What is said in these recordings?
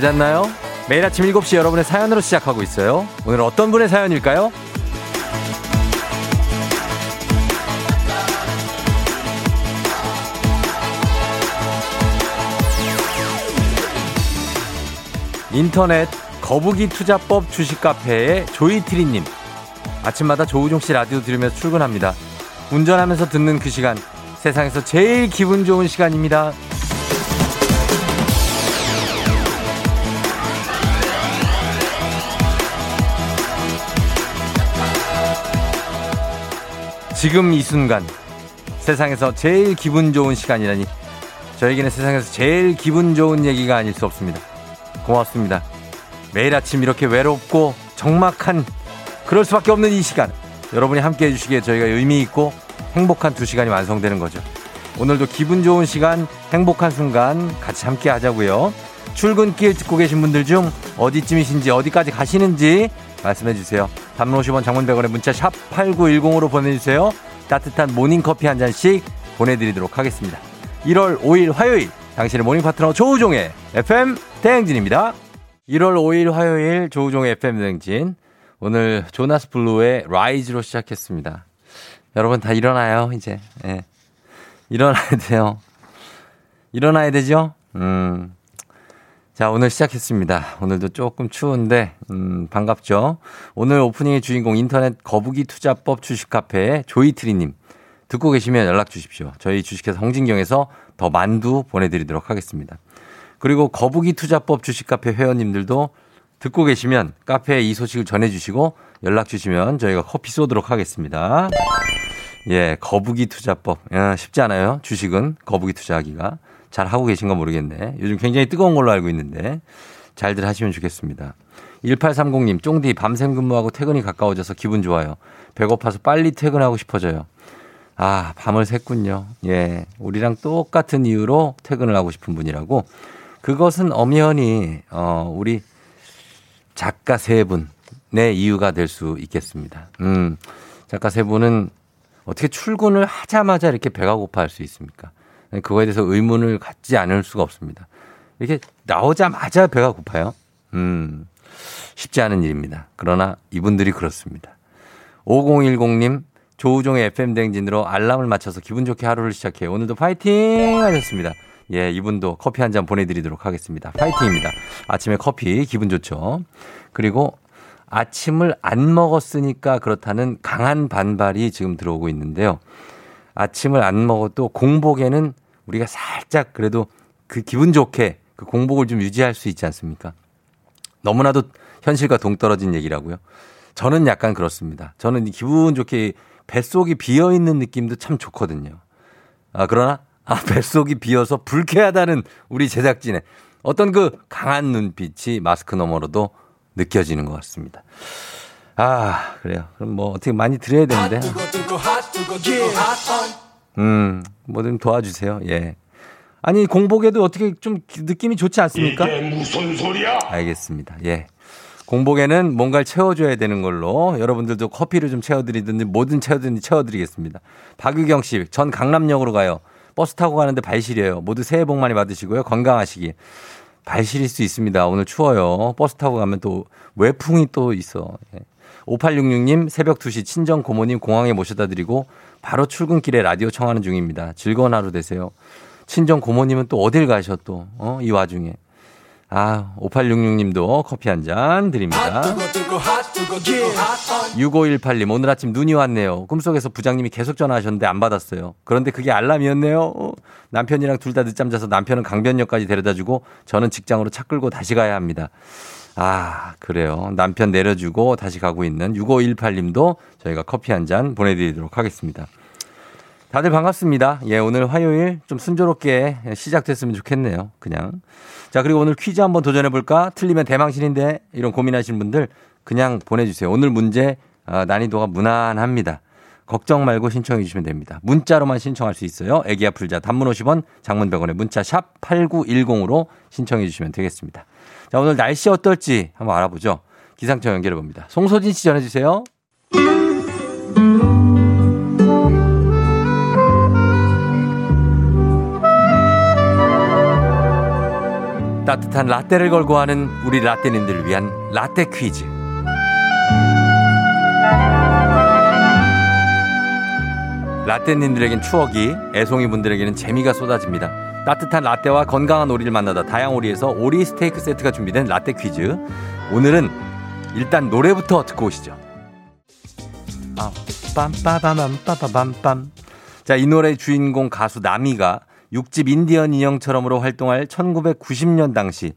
잘 잤나요? 매일 아침 7시 여러분의 사연으로 시작하고 있어요. 오늘 어떤 분의 사연일까요? 인터넷 거북이 투자법 주식 카페의 조이트리님. 아침마다 조우종 씨 라디오 들으면서 출근합니다. 운전하면서 듣는 그 시간. 세상에서 제일 기분 좋은 시간입니다. 지금 이 순간 세상에서 제일 기분 좋은 시간이라니 저에게는 세상에서 제일 기분 좋은 얘기가 아닐 수 없습니다. 고맙습니다. 매일 아침 이렇게 외롭고 적막한 그럴 수밖에 없는 이 시간 여러분이 함께 해주시기에 저희가 의미 있고 행복한 두 시간이 완성되는 거죠. 오늘도 기분 좋은 시간, 행복한 순간 같이 함께 하자고요. 출근길 듣고 계신 분들 중 어디쯤이신지 어디까지 가시는지 말씀해 주세요. 단문 50원 장문 100원의 문자 샵 8910으로 보내주세요. 따뜻한 모닝커피 한 잔씩 보내드리도록 하겠습니다. 1월 5일 화요일 당신의 모닝 파트너 조우종의 FM 대행진입니다. 1월 5일 화요일 조우종의 FM 대행진 오늘 조나스 블루의 Rise로 시작했습니다. 여러분 다 일어나요 이제 예. 일어나야 돼요. 일어나야 되죠? 음. 자, 오늘 시작했습니다. 오늘도 조금 추운데, 음, 반갑죠? 오늘 오프닝의 주인공 인터넷 거북이 투자법 주식 카페 조이트리님. 듣고 계시면 연락 주십시오. 저희 주식회사 홍진경에서 더 만두 보내드리도록 하겠습니다. 그리고 거북이 투자법 주식 카페 회원님들도 듣고 계시면 카페에 이 소식을 전해주시고 연락 주시면 저희가 커피 쏘도록 하겠습니다. 예, 거북이 투자법. 야, 쉽지 않아요. 주식은 거북이 투자하기가. 잘 하고 계신가 모르겠네. 요즘 굉장히 뜨거운 걸로 알고 있는데 잘들 하시면 좋겠습니다. 1830님, 쫑디 밤샘 근무하고 퇴근이 가까워져서 기분 좋아요. 배고파서 빨리 퇴근하고 싶어져요. 아, 밤을 샜군요. 예. 우리랑 똑같은 이유로 퇴근을 하고 싶은 분이라고. 그것은 엄연히, 어, 우리 작가 세 분의 이유가 될 수 있겠습니다. 음, 작가 세 분은 어떻게 출근을 하자마자 이렇게 배가 고파 할 수 있습니까? 그거에 대해서 의문을 갖지 않을 수가 없습니다. 이렇게 나오자마자 배가 고파요. 음, 쉽지 않은 일입니다. 그러나 이분들이 그렇습니다. 5010님, 조우종의 FM대행진으로 알람을 맞춰서 기분 좋게 하루를 시작해요. 오늘도 파이팅 하셨습니다. 예, 이분도 커피 한 잔 보내드리도록 하겠습니다. 파이팅입니다. 아침에 커피 기분 좋죠. 그리고 아침을 안 먹었으니까 그렇다는 강한 반발이 지금 들어오고 있는데요. 아침을 안 먹어도 공복에는 우리가 살짝 그래도 그 기분 좋게 그 공복을 좀 유지할 수 있지 않습니까? 너무나도 현실과 동떨어진 얘기라고요. 저는 약간 그렇습니다. 저는 기분 좋게 뱃속이 비어 있는 느낌도 참 좋거든요. 아, 그러나 아, 뱃속이 비어서 불쾌하다는 우리 제작진의 어떤 그 강한 눈빛이 마스크 너머로도 느껴지는 것 같습니다. 아, 그래요. 그럼 뭐 어떻게 많이 드려야 되는데. 음, 뭐좀 도와주세요. 예. 아니, 공복에도 어떻게 좀 느낌이 좋지 않습니까? 이게 무슨 소리야? 알겠습니다. 예. 공복에는 뭔가를 채워줘야 되는 걸로 여러분들도 커피를 좀 채워드리든지 뭐든 채워드리든지 채워드리겠습니다. 박유경 씨, 전 강남역으로 가요. 버스 타고 가는데 발시려요. 모두 새해 복 많이 받으시고요. 건강하시기. 발시릴 수 있습니다. 오늘 추워요. 버스 타고 가면 또 외풍이 또 있어. 예. 5866님 새벽 2시 친정 고모님 공항에 모셔다 드리고 바로 출근길에 라디오 청하는 중입니다. 즐거운 하루 되세요. 친정 고모님은 또 어딜 가셔 또, 어, 이 와중에. 아, 5866님도 커피 한 잔 드립니다. 6518님, 오늘 아침 눈이 왔네요. 꿈속에서 부장님이 계속 전화하셨는데 안 받았어요. 그런데 그게 알람이었네요. 어, 남편이랑 둘 다 늦잠 자서 남편은 강변역까지 데려다 주고 저는 직장으로 차 끌고 다시 가야 합니다. 아, 그래요. 남편 내려주고 다시 가고 있는 6518님도 저희가 커피 한 잔 보내드리도록 하겠습니다. 다들 반갑습니다. 예, 오늘 화요일 좀 순조롭게 시작됐으면 좋겠네요. 그냥. 자, 그리고 오늘 퀴즈 한번 도전해볼까? 틀리면 대망신인데 이런 고민하시는 분들 그냥 보내주세요. 오늘 문제 어, 난이도가 무난합니다. 걱정 말고 신청해 주시면 됩니다. 문자로만 신청할 수 있어요. 애기야 풀자 단문 50원 장문 100원에 문자 샵 8910으로 신청해 주시면 되겠습니다. 자, 오늘 날씨 어떨지 한번 알아보죠. 기상청 연결해 봅니다. 송소진 씨 전해 주세요. 따뜻한 라떼를 걸고 하는 우리 라떼님들을 위한 라떼 퀴즈. 라떼님들에겐 추억이, 애송이 분들에게는 재미가 쏟아집니다. 따뜻한 라떼와 건강한 오리를 만나다 다양오리에서 오리 스테이크 세트가 준비된 라떼 퀴즈. 오늘은 일단 노래부터 듣고 오시죠. 아, 빰빠바밤 빠바밤빰. 자, 이 노래 주인공 가수 나미가 6집 인디언 인형처럼으로 활동할 1990년 당시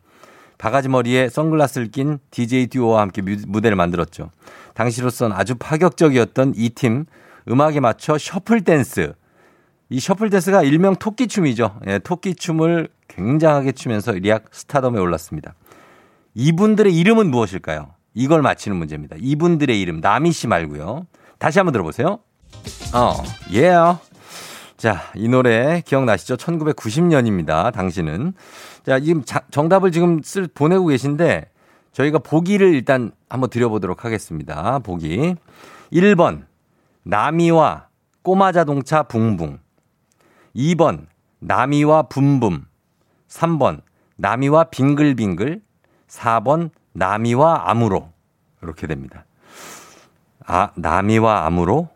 바가지 머리에 선글라스를 낀 DJ 듀오와 함께 무대를 만들었죠. 당시로선 아주 파격적이었던 이 팀 음악에 맞춰 셔플 댄스. 이 셔플 댄스가 일명 토끼춤이죠. 예, 토끼춤을 굉장하게 추면서 리악 스타덤에 올랐습니다. 이분들의 이름은 무엇일까요? 이걸 맞히는 문제입니다. 이분들의 이름 나미 씨 말고요. 다시 한번 들어보세요. 어, 예. Yeah. 자, 이 노래 기억나시죠? 1990년입니다. 당신은. 자, 지금 자, 정답을 지금 쓸, 보내고 계신데 저희가 보기를 일단 한번 드려보도록 하겠습니다. 보기. 1번, 나미와 꼬마 자동차 붕붕. 2번, 나미와 붐붐. 3번, 나미와 빙글빙글. 4번, 나미와 암으로. 이렇게 됩니다. 아, 나미와 암으로?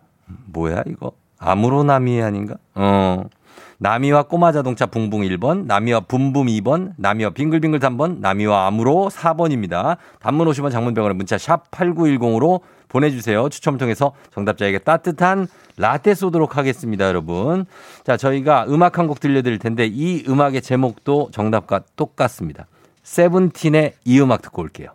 뭐야, 이거? 아무로 나미 아닌가? 어. 나미와 꼬마 자동차 붕붕 1번, 나미와 붐붐 2번, 나미와 빙글빙글 3번, 나미와 아무로 4번입니다. 단문 50원 장문병원에 문자 샵 8910으로 보내주세요. 추첨 통해서 정답자에게 따뜻한 라떼 쏘도록 하겠습니다, 여러분. 자, 저희가 음악 한 곡 들려드릴 텐데 이 음악의 제목도 정답과 똑같습니다. 세븐틴의 이 음악 듣고 올게요.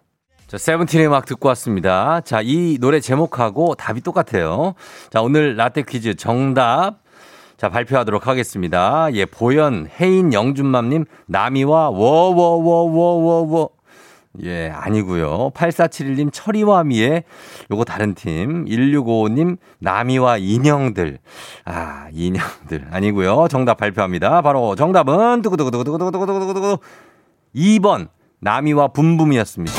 자, 세븐틴의 음악 듣고 왔습니다. 자, 이 노래 제목하고 답이 똑같아요. 자, 오늘 라떼 퀴즈 정답. 자, 발표하도록 하겠습니다. 예, 보현, 혜인, 영준맘님, 나미와 워워워워워워. 예, 아니고요 8471님, 철이와 미의 요거 다른 팀. 1655님, 나미와 인형들. 아, 인형들. 아니고요 정답 발표합니다. 바로 정답은, 두구두구두구두구두구두구두구. 2번, 나미와 붐붐이었습니다.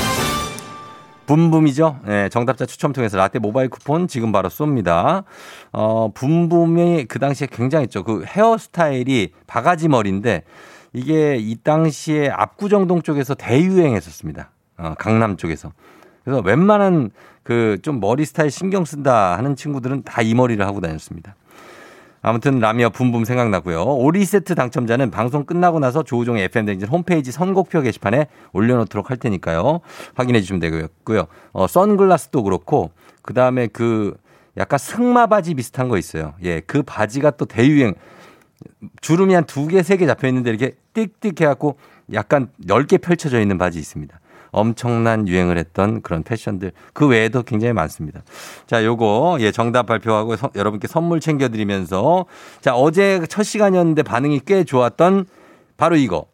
붐붐이죠. 네, 정답자 추첨 통해서 라떼 모바일 쿠폰 지금 바로 쏩니다. 어, 붐붐이 그 당시에 굉장했죠. 그 헤어스타일이 바가지 머리인데 이게 이 당시에 압구정동 쪽에서 대유행했었습니다. 어, 강남 쪽에서. 그래서 웬만한 그 좀 머리 스타일 신경 쓴다 하는 친구들은 다 이 머리를 하고 다녔습니다. 아무튼 라미와 붐붐 생각나고요. 오리 세트 당첨자는 방송 끝나고 나서 조우종의 FM댕진 홈페이지 선곡표 게시판에 올려놓도록 할 테니까요. 확인해 주시면 되고요. 어, 선글라스도 그렇고 그 다음에 그 약간 승마 바지 비슷한 거 있어요. 예, 그 바지가 또 대유행. 주름이 한 두 개, 세 개 잡혀 있는데 이렇게 띡띡 해갖고 약간 넓게 펼쳐져 있는 바지 있습니다. 엄청난 유행을 했던 그런 패션들 그 외에도 굉장히 많습니다. 자, 요거 예 정답 발표하고 서, 여러분께 선물 챙겨드리면서 자 어제 첫 시간이었는데 반응이 꽤 좋았던 바로 이거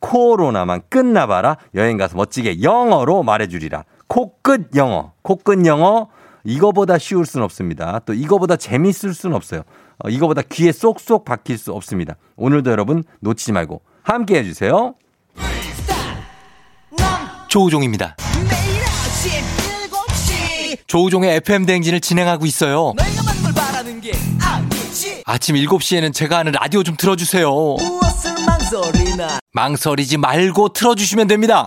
코로나만 끝나봐라 여행 가서 멋지게 영어로 말해주리라 코끝 영어 코끝 영어 이거보다 쉬울 수는 없습니다. 또 이거보다 재밌을 수는 없어요. 어, 이거보다 귀에 쏙쏙 박힐 수 없습니다. 오늘도 여러분 놓치지 말고 함께 해주세요. 조우종입니다. 조우종의 FM 대행진을 진행하고 있어요. 아침 7시에는 제가 하는 라디오 좀 틀어주세요. 망설이지 말고 틀어주시면 됩니다.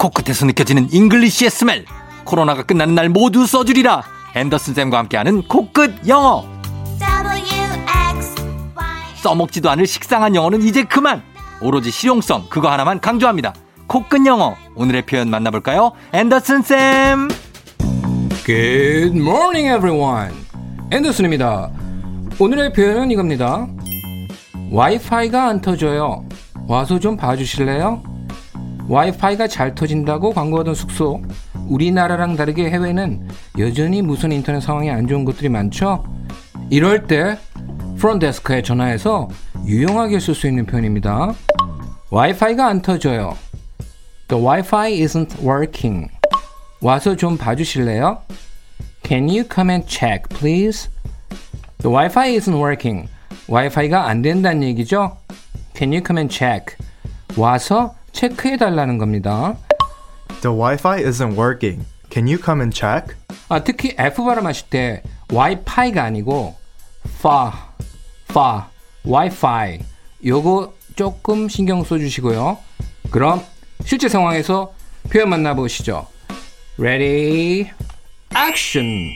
코끝에서 느껴지는 English의 smell 코로나가 끝나는 날 모두 써주리라 앤더슨 쌤과 함께하는 코끝 영어 써먹지도 않을 식상한 영어는 이제 그만. 오로지 실용성 그거 하나만 강조합니다. 코끝 영어 오늘의 표현 만나볼까요? 앤더슨 쌤. Good morning, everyone. 앤더슨입니다. 오늘의 표현은 이겁니다. 와이파이가 안 터져요. 와서 좀 봐주실래요? 와이파이가 잘 터진다고 광고하던 숙소. 우리나라랑 다르게 해외는 여전히 무선 인터넷 상황이 안 좋은 곳들이 많죠? 이럴 때 프론데스크에 전화해서 유용하게 쓸 수 있는 표현입니다. 와이파이가 안 터져요. The Wi-Fi isn't working. 와서 좀 봐주실래요? Can you come and check, please? The Wi-Fi isn't working. 와이파이가 안 된다는 얘기죠? Can you come and check? 와서 체크해 달라는 겁니다. The Wi-Fi isn't working. Can you come and check? 아, 특히 F 발음하실 때 와이파이가 아니고 fa, fa, Wi-Fi 요거 조금 신경 써주시고요. 그럼 실제 상황에서 표현 만나보시죠. Ready, action!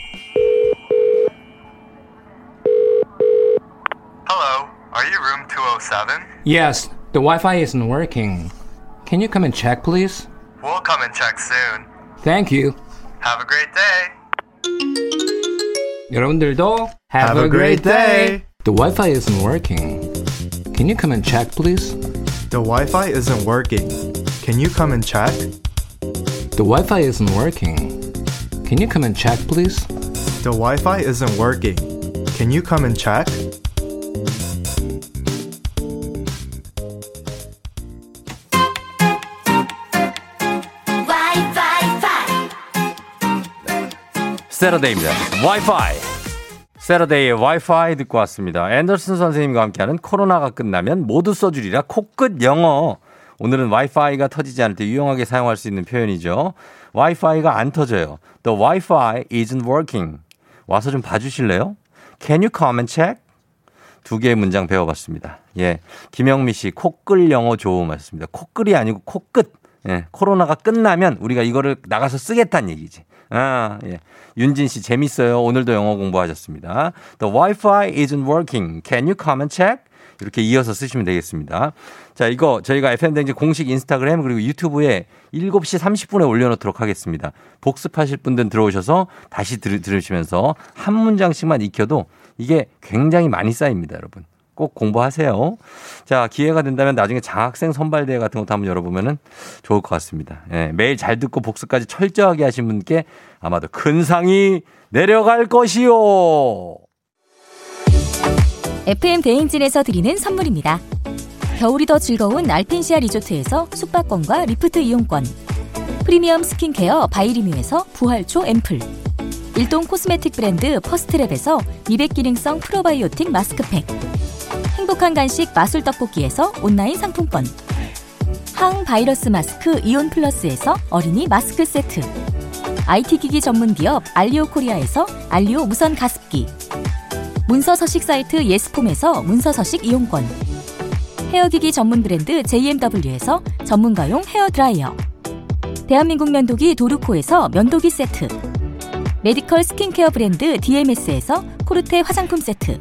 Hello, are you room 207? Yes, the Wi-Fi isn't working. Can you come and check, please? We'll come and check soon. Thank you. Have a great day. 여러분들도 Have a great day. The Wi-Fi isn't working. Can you come and check, please? The Wi-Fi isn't working. Can you come and check? The Wi-Fi isn't working. Can you come and check, please? The Wi-Fi isn't working. Can you come and check? 세러데이입니다. 와이파이. 세러데이의 와이파이 듣고 왔습니다. 앤더슨 선생님과 함께하는 코로나가 끝나면 모두 써주리라 코끝 영어. 오늘은 와이파이가 터지지 않을 때 유용하게 사용할 수 있는 표현이죠. 와이파이가 안 터져요. The Wi-Fi isn't working. 와서 좀 봐주실래요? Can you come and check? 두 개의 문장 배워봤습니다. 예. 김영미 씨, 코끌 영어 좋음 하셨습니다. 코끌이 아니고 코끝. 예. 코로나가 끝나면 우리가 이거를 나가서 쓰겠다는 얘기지. 아, 예. 윤진 씨, 재밌어요. 오늘도 영어 공부하셨습니다. The Wi-Fi isn't working. Can you come and check? 이렇게 이어서 쓰시면 되겠습니다. 자, 이거 저희가 FM댕지 공식 인스타그램 그리고 유튜브에 7시 30분에 올려놓도록 하겠습니다. 복습하실 분들 들어오셔서 다시 들, 들으시면서 한 문장씩만 익혀도 이게 굉장히 많이 쌓입니다, 여러분. 꼭 공부하세요. 자, 기회가 된다면 나중에 장학생 선발대회 같은 것도 한번 열어보면 좋을 것 같습니다. 예, 매일 잘 듣고 복습까지 철저하게 하신 분께 아마도 큰 상이 내려갈 것이요. FM 대행진에서 드리는 선물입니다. 겨울이 더 즐거운 알펜시아 리조트에서 숙박권과 리프트 이용권. 프리미엄 스킨케어 바이리뮤에서 부활초 앰플. 일동 코스메틱 브랜드 퍼스트랩에서 미백 기능성 프로바이오틱 마스크팩. 행복한 간식 마술 떡볶이에서 온라인 상품권. 항바이러스 마스크 이온 플러스에서 어린이 마스크 세트. IT 기기 전문 기업 알리오 코리아에서 알리오 무선 가습기. 문서 서식 사이트 예스폼에서 문서 서식 이용권. 헤어기기 전문 브랜드 JMW에서 전문가용 헤어 드라이어. 대한민국 면도기 도르코에서 면도기 세트. medical 스킨케어 브랜드 DMS에서 코르테 화장품 세트.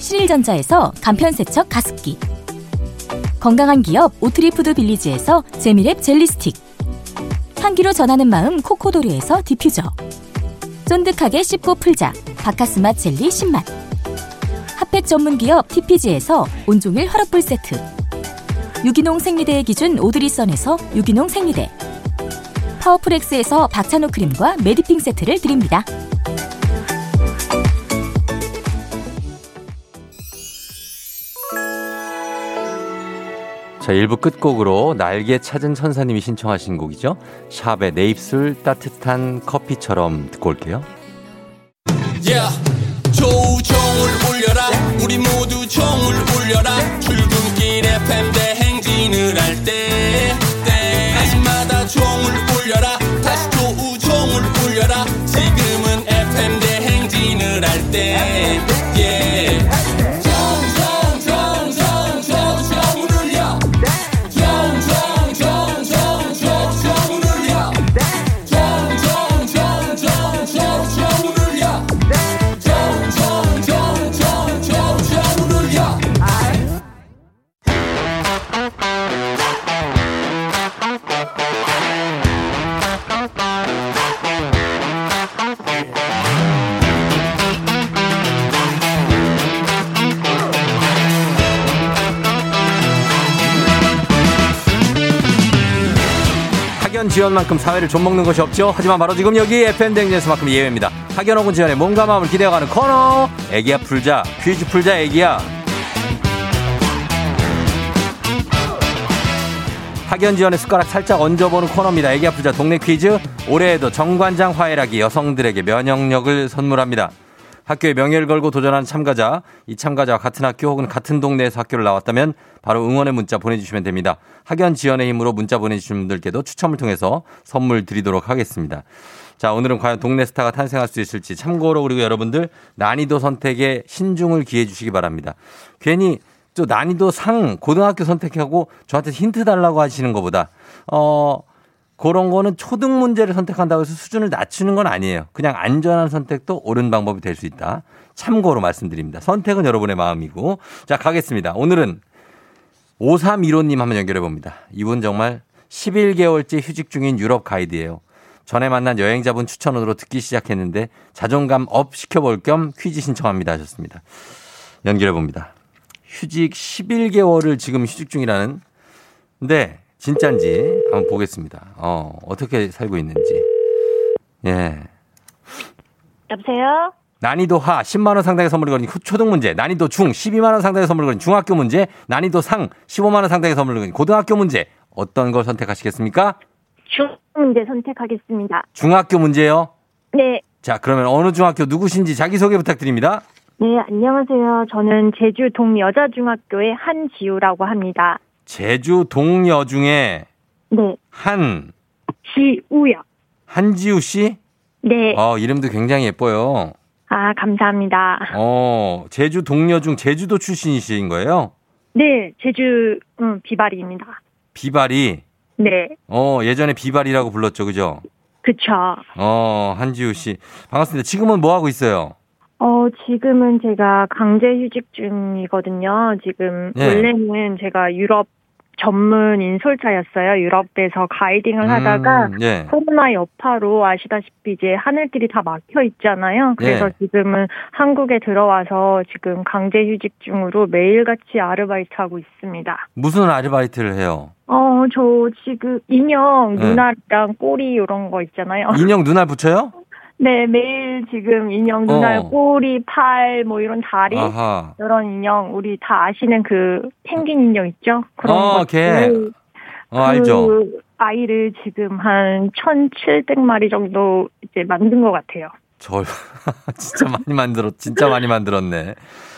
신일전자에서 간편세척 가습기 건강한 기업 오트리푸드 빌리지에서 재미랩 젤리스틱 향기로 전하는 마음 코코도르에서 디퓨저 쫀득하게 씹고 풀자 박카스맛 젤리 10만 핫팩 전문 기업 TPG에서 온종일 화롯불 세트. 유기농 생리대의 기준 오드리선에서 유기농 생리대. 파워풀엑스에서 박찬호 크림과 메디핑 세트를 드립니다. 자, 1부 끝곡으로 날개 찾은 천사님이 신청하신 곡이죠. 샵의 내 입술 따뜻한 커피처럼 듣고 올게요. Yeah. 조종 학연 지원만큼 사회를 좀먹는 것이 없죠. 하지만 바로 지금 여기 FM 댕진에서만큼 예외입니다. 혹은 지원의 몸과 마음을 기대어가는 코너. 애기야 풀자. 퀴즈 풀자 애기야. 학연 지원의 숟가락 살짝 얹어보는 코너입니다. 애기 아프자 동네 퀴즈. 올해에도 정관장 화해락이 여성들에게 면역력을 선물합니다. 학교의 명예를 걸고 도전하는 참가자, 이 참가자와 같은 학교 혹은 같은 동네에서 학교를 나왔다면 바로 응원의 문자 보내주시면 됩니다. 학연 지원의 힘으로 문자 보내주신 분들께도 추첨을 통해서 선물 드리도록 하겠습니다. 자, 오늘은 과연 동네 스타가 탄생할 수 있을지 참고로 그리고 여러분들 난이도 선택에 신중을 기해 주시기 바랍니다. 괜히 또 난이도 상 고등학교 선택하고 저한테 힌트 달라고 하시는 것보다 어 그런 거는 초등 문제를 선택한다고 해서 수준을 낮추는 건 아니에요. 그냥 안전한 선택도 옳은 방법이 될 수 있다. 참고로 말씀드립니다. 선택은 여러분의 마음이고. 자, 가겠습니다. 오늘은 5315님 한번 연결해 봅니다. 이분 정말 11개월째 휴직 중인 유럽 가이드예요. 전에 만난 여행자분 추천으로 듣기 시작했는데 자존감 up 시켜볼 겸 퀴즈 신청합니다 하셨습니다. 연결해 봅니다. 휴직 11개월을 지금 휴직 중이라는. 근데 진짠지 한번 보겠습니다. 어, 어떻게 살고 있는지. 예. 여보세요? 난이도 하 10만 원 상당의 선물을 거린 초등 문제, 난이도 중 12만 원 상당의 선물을 거린 중학교 문제, 난이도 상 15만 원 상당의 선물을 거린 고등학교 문제. 어떤 걸 선택하시겠습니까? 중 문제 선택하겠습니다. 중학교 문제요. 네. 자, 그러면 어느 중학교 누구신지 자기 소개 부탁드립니다. 네, 안녕하세요. 저는 제주 동여자중학교의 한지우라고 합니다. 제주 동여 중에 네, 한 지우요. 한지우 씨? 네. 어, 이름도 굉장히 예뻐요. 아, 감사합니다. 어, 제주 동료 중 제주도 출신이신 거예요? 네, 제주 음, 비발이입니다. 비발이. 네, 어, 예전에 비발이라고 불렀죠. 그죠? 그쵸. 어, 한지우 씨. 반갑습니다. 지금은 뭐 하고 있어요? 어, 지금은 제가 강제 휴직 중이거든요. 지금 네. 원래는 제가 유럽 전문 인 솔자였어요. 유럽에서 가이딩을 하다가 음, 예. 코로나 여파로 아시다시피 이제 하늘길이 다 막혀 있잖아요. 그래서 예. 지금은 한국에 들어와서 지금 강제 휴직 중으로 매일같이 아르바이트 하고 있습니다. 무슨 아르바이트를 해요? 어, 저 지금 인형 네. 눈알이랑 꼬리 이런 거 있잖아요. 인형 눈알 붙여요? 네, 매일 지금 인형 눈알, 어. 꼬리, 팔, 뭐 이런 다리 아하. 이런 인형 우리 다 아시는 그 펭귄 인형 있죠? 그런 어, 것들 어, 알죠. 그 아이를 지금 한 1,700마리 정도 이제 만든 것 같아요. 절 진짜 많이 만들었 진짜 많이 만들었네.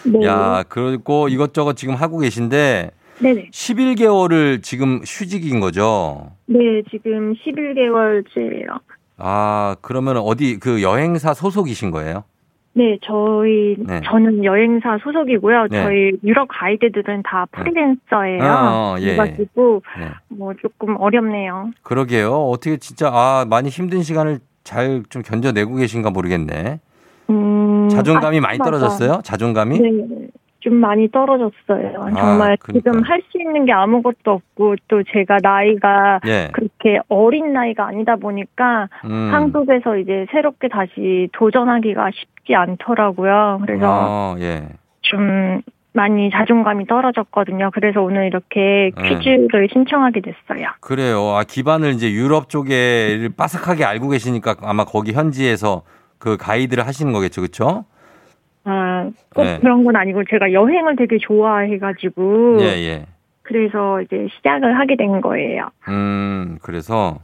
네. 야, 그리고 이것저것 지금 하고 계신데 네네. 11개월을 지금 휴직인 거죠. 네, 지금 11개월째예요. 아, 그러면 어디 그 여행사 소속이신 거예요? 네, 저희 네. 저는 여행사 소속이고요. 네. 저희 유럽 가이드들은 다 프리랜서예요. 어, 어, 예. 그래가지고 네. 뭐 조금 어렵네요. 그러게요. 어떻게 진짜 아, 많이 힘든 시간을 잘 좀 견뎌내고 계신가 모르겠네. 음, 자존감이 많이 아침마다- 떨어졌어요? 자존감이? 네, 좀 많이 떨어졌어요. 정말 그러니까. 지금 할 수 있는 게 아무것도 없고 또 제가 나이가 예. 그렇게 어린 나이가 아니다 보니까 음. 한국에서 이제 새롭게 다시 도전하기가 쉽지 않더라고요. 그래서 어, 예. 좀 많이 자존감이 떨어졌거든요. 그래서 오늘 이렇게 네. 퀴즈를 신청하게 됐어요. 그래요. 아, 기반을 이제 유럽 쪽에 빠삭하게 알고 계시니까 아마 거기 현지에서 그 가이드를 하시는 거겠죠. 그렇죠? 아, 꼭 네. 그런 건 아니고 제가 여행을 되게 좋아해가지고 예, 예. 그래서 이제 시작을 하게 된 거예요. 음, 그래서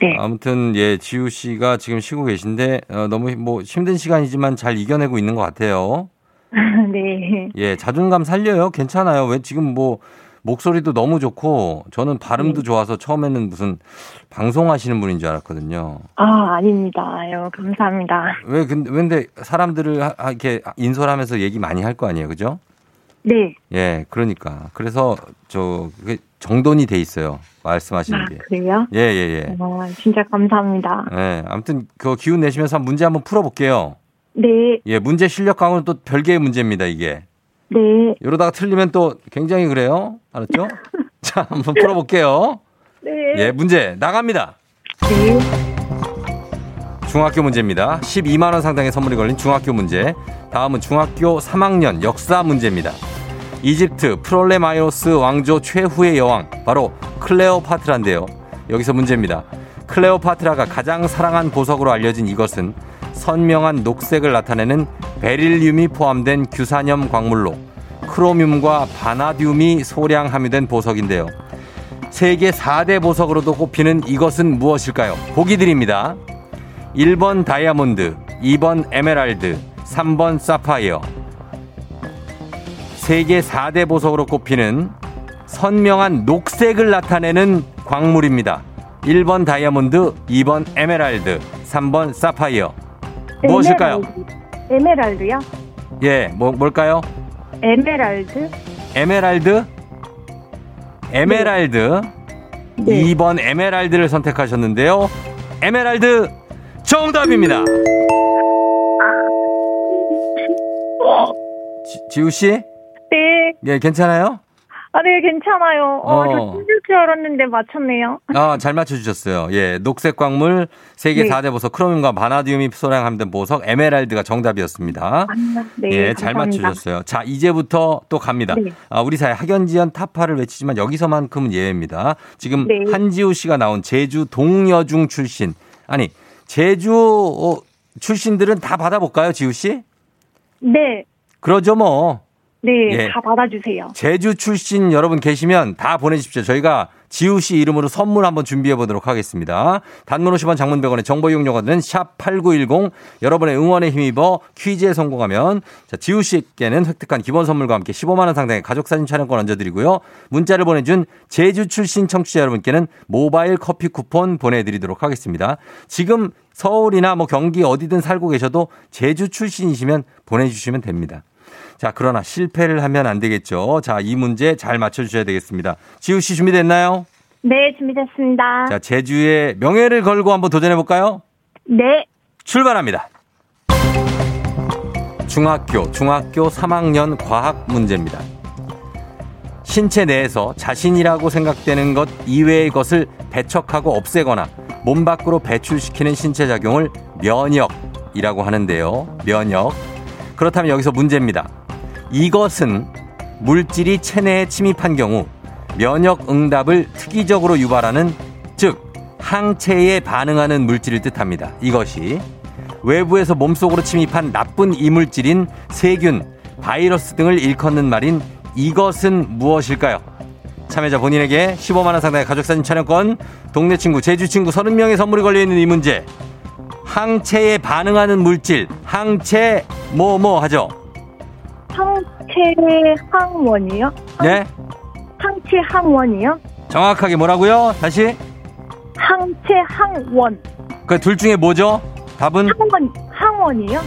네. 아무튼 예, 지우 씨가 지금 쉬고 계신데 어, 너무 뭐 힘든 시간이지만 잘 이겨내고 있는 것 같아요. 네. 예, 자존감 살려요. 괜찮아요. 왜 지금 뭐 목소리도 너무 좋고 저는 발음도 좋아서 처음에는 무슨 방송하시는 분인 줄 알았거든요. 아, 아닙니다. 아유, 감사합니다. 왜 근데 근데 사람들을 하- 이렇게 인솔하면서 얘기 많이 할 거 아니에요. 그죠? 네. 예, 그러니까. 그래서 저 정돈이 돼 있어요. 말씀하시는 아, 게. 그래요? 예, 예, 예. 아, 진짜 감사합니다. 예, 아무튼 그 기운 내시면서 한 문제 한번 풀어볼게요. 네, 예, 문제 실력 강화는 또 별개의 문제입니다, 이게. 네. 이러다가 틀리면 또 굉장히 그래요. 알았죠? 자, 한번 풀어볼게요. 네. 예, 문제 나갑니다. 네. 중학교 문제입니다. 12만원 상당의 선물이 걸린 중학교 문제. 다음은 중학교 3학년 역사 문제입니다. 이집트 프롤레마이오스 왕조 최후의 여왕, 바로 클레오파트라인데요. 여기서 문제입니다. 클레오파트라가 가장 사랑한 보석으로 알려진 이것은 선명한 녹색을 나타내는 베릴륨이 포함된 규산염 광물로 크로뮴과 바나듐이 소량 함유된 보석인데요. 세계 4대 보석으로도 꼽히는 이것은 무엇일까요? 보기 드립니다. 1번 다이아몬드, 2번 에메랄드, 3번 사파이어. 세계 4대 보석으로 꼽히는 선명한 녹색을 나타내는 광물입니다. 1번 다이아몬드, 2번 에메랄드, 3번 사파이어. 무엇일까요? 에메랄드. 에메랄드 요? 예, 뭐, 뭘까요? 에메랄드? 에메랄드? 에메랄드. 네. 2번 에메랄드를 선택하셨는데요. 에메랄드 정답입니다. 지, 지우 씨? 네. 예, 괜찮아요? 아, 네, 괜찮아요. 어, 어. 저 힘들 줄 알았는데 맞췄네요. 아, 잘 맞춰주셨어요. 예, 녹색 광물, 세계 네. 4대 보석, 크로뮴과 바나듐이 소량 함유된 보석, 에메랄드가 정답이었습니다. 네, 예, 잘 감사합니다. 맞추셨어요. 자, 이제부터 또 갑니다. 네. 아, 우리 사회 학연지연 타파를 외치지만 여기서만큼은 예외입니다. 지금 네. 한지우 씨가 나온 제주 동여중 출신. 아니, 제주 어, 출신들은 다 받아볼까요, 지우 씨? 네, 그러죠, 뭐. 네, 예. 다 받아주세요. 제주 출신 여러분 계시면 다 보내주십시오. 저희가 지우 씨 이름으로 선물 한번 준비해 보도록 하겠습니다. 단문 50원 장문 100원의 정보 이용료가 드는 샵8910 여러분의 응원에 힘입어 퀴즈에 성공하면 자, 지우 씨께는 획득한 기본 선물과 함께 15만 원 상당의 가족 사진 촬영권 얹어 드리고요. 문자를 보내 준 제주 출신 청취자 여러분께는 모바일 커피 쿠폰 보내 드리도록 하겠습니다. 지금 서울이나 뭐 경기 어디든 살고 계셔도 제주 출신이시면 보내 주시면 됩니다. 자, 그러나 실패를 하면 안 되겠죠. 자, 이 문제 잘 맞춰주셔야 되겠습니다. 지우 씨 준비됐나요? 네, 준비됐습니다. 자, 제주의 명예를 걸고 한번 도전해볼까요? 네, 출발합니다. 중학교, 중학교 3학년 과학 문제입니다. 신체 내에서 자신이라고 생각되는 것 이외의 것을 배척하고 없애거나 몸 밖으로 배출시키는 신체 작용을 면역이라고 하는데요. 면역. 그렇다면 여기서 문제입니다. 이것은 물질이 체내에 침입한 경우 면역 응답을 특이적으로 유발하는 즉 항체에 반응하는 물질을 뜻합니다. 이것이 외부에서 몸속으로 침입한 나쁜 이물질인 세균, 바이러스 등을 일컫는 말인 이것은 무엇일까요? 참여자 본인에게 15만 원 상당의 가족사진 촬영권, 동네 친구, 제주 친구 30명의 선물이 걸려 있는 이 문제. 항체에 반응하는 물질, 항체 뭐뭐 하죠? 항체 항원이요? 네? 항체 항원이요? 정확하게 뭐라고요? 다시? 항체 항원. 그 둘 중에 뭐죠? 답은 항원, 항원이요?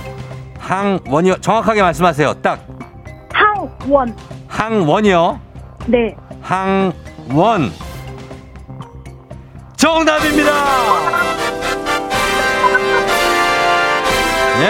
항원이요. 정확하게 말씀하세요. 딱 항원. 항원이요. 네. 항원. 정답입니다. 예.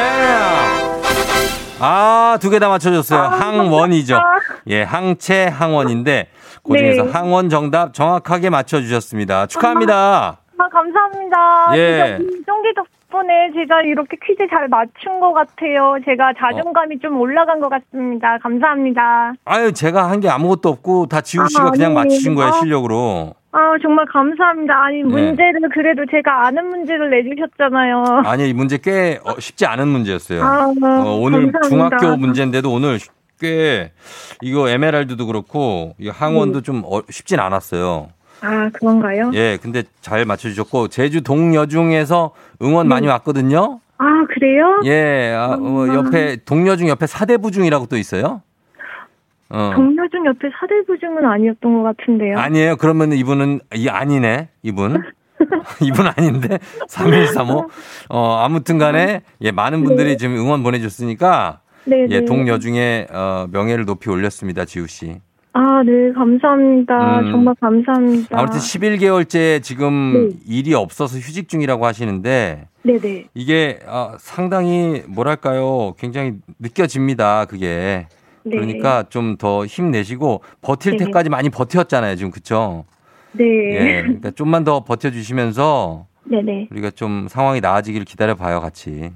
아, 두 개 다 맞춰줬어요. 항원이죠. 예, 항체 항원인데, 그 중에서 네. 항원 정답 정확하게 맞춰주셨습니다. 축하합니다. 아, 감사합니다. 예. 쫑기 덕분에 제가 이렇게 퀴즈 잘 맞춘 것 같아요. 제가 자존감이 좀 올라간 것 같습니다. 감사합니다. 아유, 제가 한 게 아무것도 없고, 다 지우 씨가 아, 그냥 맞추신 거예요, 아. 실력으로. 아, 정말 감사합니다. 네. 아니, 문제를 그래도 제가 아는 문제를 내주셨잖아요. 아니, 이 문제 꽤 어, 쉽지 않은 문제였어요. 아, 어, 오늘 감사합니다. 중학교 문제인데도 오늘 꽤 이거 에메랄드도 그렇고 이 항원도 좀 어, 쉽진 않았어요. 아, 그런가요? 예, 근데 잘 맞춰주셨고 제주 동여중에서 응원 많이 왔거든요. 아, 그래요? 예, 아, 어, 옆에 동여중 옆에 사대부중이라고 또 있어요. 어. 동료 중 옆에 사대부중은 아니었던 것 같은데요. 아니에요. 그러면 이분은 이 아니네. 이분. 이분 아닌데 3135. 어 아무튼 간에 예 많은 분들이 지금 응원 보내 줬으니까 네, 예 네. 동여중에 어 명예를 높이 올렸습니다. 지우 씨. 아, 네, 감사합니다. 음. 정말 감사합니다. 아무튼 11개월째 지금 네. 일이 없어서 휴직 중이라고 하시는데 네네. 이게 어, 상당히 뭐랄까요? 굉장히 느껴집니다. 그게. 네. 그러니까 좀 더 힘내시고 버틸 네. 때까지 많이 버텼잖아요. 지금 그쵸? 네. 예. 그러니까 좀만 더 버텨주시면서 네네. 우리가 좀 상황이 나아지길 기다려봐요, 같이.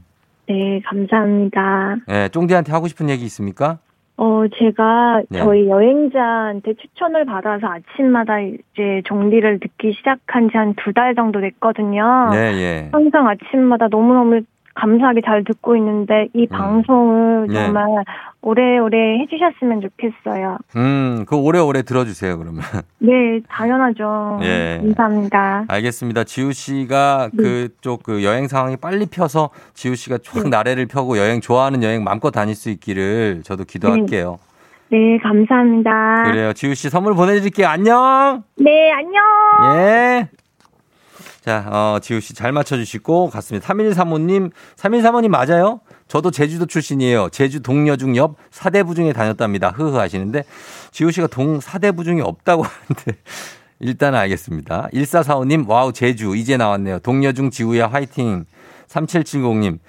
네, 감사합니다. 예, 쫑디한테 하고 싶은 얘기 있습니까? 어, 제가 네. 저희 여행자한테 추천을 받아서 아침마다 이제 정리를 듣기 시작한 지 한 두 달 정도 됐거든요. 네, 예. 항상 아침마다 너무너무 감사하게 잘 듣고 있는데 이 방송을 네. 정말 오래오래 해주셨으면 좋겠어요. 음, 그 오래오래 들어주세요, 그러면. 네, 당연하죠. 예. 감사합니다. 알겠습니다. 지우 씨가 네. 그쪽 그 여행 상황이 빨리 펴서 지우 씨가 쫙 나래를 펴고 여행 좋아하는 여행 마음껏 다닐 수 있기를 저도 기도할게요. 네, 감사합니다. 그래요. 지우 씨 선물 보내드릴게요. 안녕! 네, 안녕. 예. 자, 어, 지우 씨 잘 맞춰주시고 갔습니다. 3135님, 3135님 맞아요? 저도 제주도 출신이에요. 제주 동여중 옆 사대부 중에 다녔답니다. 흐흐 하시는데, 지우 씨가 동 사대부 중에 없다고 하는데, 일단 알겠습니다. 1445님, wow, 제주, 이제 나왔네요. 동여중 지우야, 화이팅. 3770님,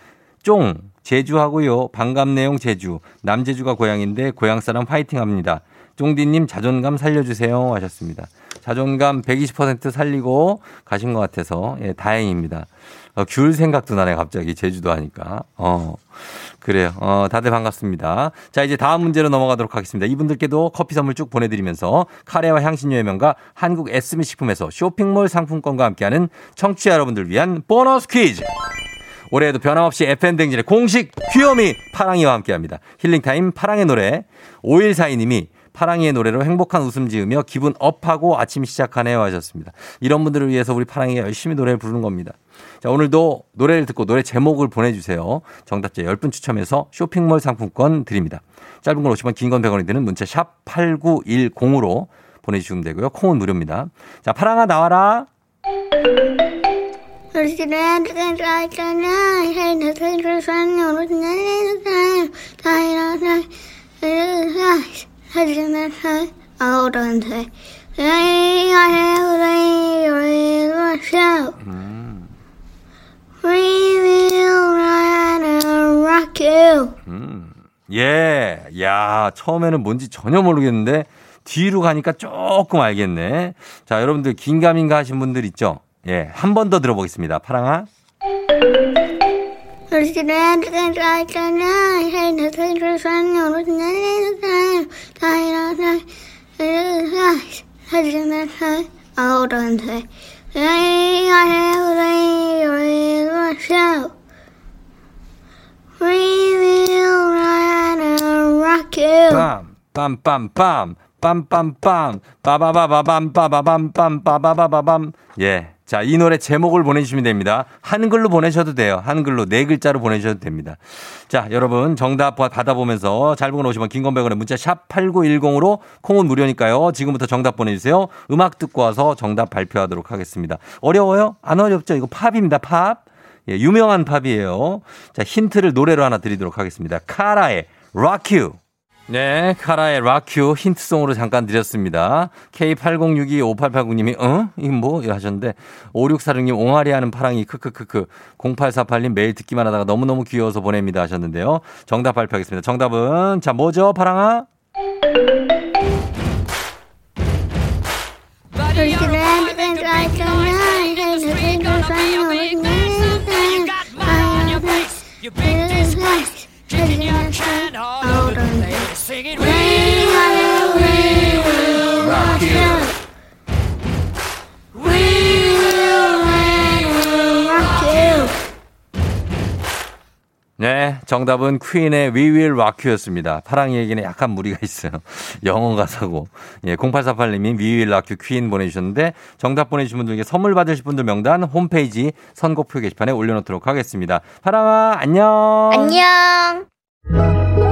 쫑, 제주 하고요. 반갑네용 제주. 남제주가 고향인데, 고향 사람 화이팅 합니다. 쫑디님 자존감 살려주세요 하셨습니다. 자존감 120% 살리고 가신 것 같아서 예, 다행입니다. 어, 귤 생각도 나네 갑자기 제주도 하니까. 어 그래요. 어 다들 반갑습니다. 자 이제 다음 문제로 넘어가도록 하겠습니다. 이분들께도 커피 선물 쭉 보내드리면서 카레와 향신료의 명가 한국 에스미 식품에서 쇼핑몰 상품권과 함께하는 청취자 여러분들 위한 보너스 퀴즈. 올해에도 변함없이 FN댕진의 공식 귀요미 파랑이와 함께합니다. 힐링타임 파랑의 노래 5142님이 파랑이의 노래로 행복한 웃음 지으며 기분 업하고 아침 시작하네요 하셨습니다. 이런 분들을 위해서 우리 파랑이가 열심히 노래를 부르는 겁니다. 자, 오늘도 노래를 듣고 노래 제목을 보내주세요. 정답자 10분 추첨해서 쇼핑몰 상품권 드립니다. 짧은 걸 50원, 긴 건 100원이 드는 문자 샵 8910으로 보내주시면 되고요. 콩은 무료입니다. 자, 파랑아 나와라. 음. 예, 야, 처음에는 뭔지 전혀 모르겠는데 뒤로 가니까 조금 알겠네. 자, 여러분들 긴가민가 하신 분들 있죠? 예, 한 번 더 들어보겠습니다. 파랑아. 빰, 빰빰빰, 빰빰빰, 빠바바바밤, 빠바밤빰, 빠바바바밤. 예. 자, 이 노래 제목을 보내주시면 됩니다. 한글로 보내셔도 돼요. 한글로 네 글자로 보내셔도 됩니다. 자, 여러분 정답 받아보면서 짧은 건 50원, 긴건 100원에 문자 샵 8910으로 콩은 무료니까요. 지금부터 정답 보내주세요. 음악 듣고 와서 정답 발표하도록 하겠습니다. 어려워요? 안 어렵죠? 이거 팝입니다. 팝. 예, 유명한 팝이에요. 자, 힌트를 노래로 하나 드리도록 하겠습니다. 카라의 Rock You. 네, 카라의 락큐 힌트송으로 잠깐 드렸습니다. K80625889님이, 어? 이건 뭐? 하셨는데, 5646님, 옹알이 하는 파랑이, 크크크크. 0848님, 매일 듣기만 하다가 너무너무 귀여워서 보냅니다. 하셨는데요. 정답 발표하겠습니다. 정답은, 자, 뭐죠, 파랑아? Getting young and all over the place, singing, We 정답은 퀸의 We Will Rock You였습니다. 파랑이에게는 약간 무리가 있어요. 영어 가사고. 예, 0848님이 We Will Rock You 퀸 보내주셨는데 정답 보내주신 분들께 선물 받으실 분들 명단 홈페이지 선곡표 게시판에 올려놓도록 하겠습니다. 파랑아, 안녕. 안녕.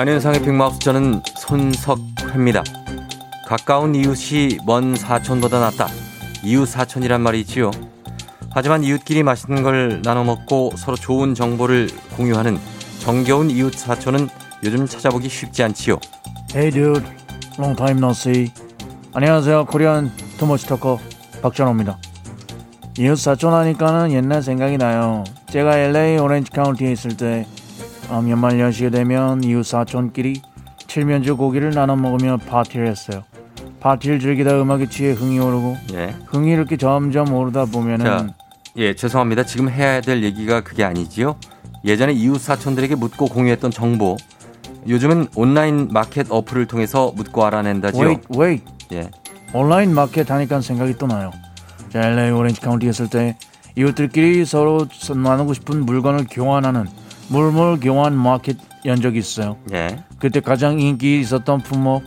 안현상의 빅마우스 저는 손석회입니다. 가까운 이웃이 먼 사촌보다 낫다. 이웃 사촌이란 말이 있지요. 하지만 이웃끼리 맛있는 걸 나눠 먹고 서로 좋은 정보를 공유하는 정겨운 이웃 사촌은 요즘 찾아보기 쉽지 않지요. Hey dude, long time no see. 안녕하세요. 코리안 투머치 터커 박찬호입니다. 이웃 사촌 하니까는 옛날 생각이 나요. 제가 LA 오렌지 카운티에 있을 때 음, 연말 연시가 되면 이웃 사촌끼리 칠면조 고기를 나눠 먹으며 파티를 했어요. 파티를 즐기다 음악에 취해 흥이 오르고 예. 흥이 이렇게 점점 오르다 보면은 자, 예, 죄송합니다. 지금 해야 될 얘기가 그게 아니지요. 예전에 이웃 사촌들에게 묻고 공유했던 정보. 요즘은 온라인 마켓 어플을 통해서 묻고 알아낸다지요. wait wait 예. 온라인 마켓 하니까 생각이 또 나요. 자, LA 오렌지 카운티 했을 때 이웃들끼리 서로 나누고 싶은 물건을 교환하는 물물 교환 마켓 연 적이 있어요. 예. 그때 가장 인기 있었던 품목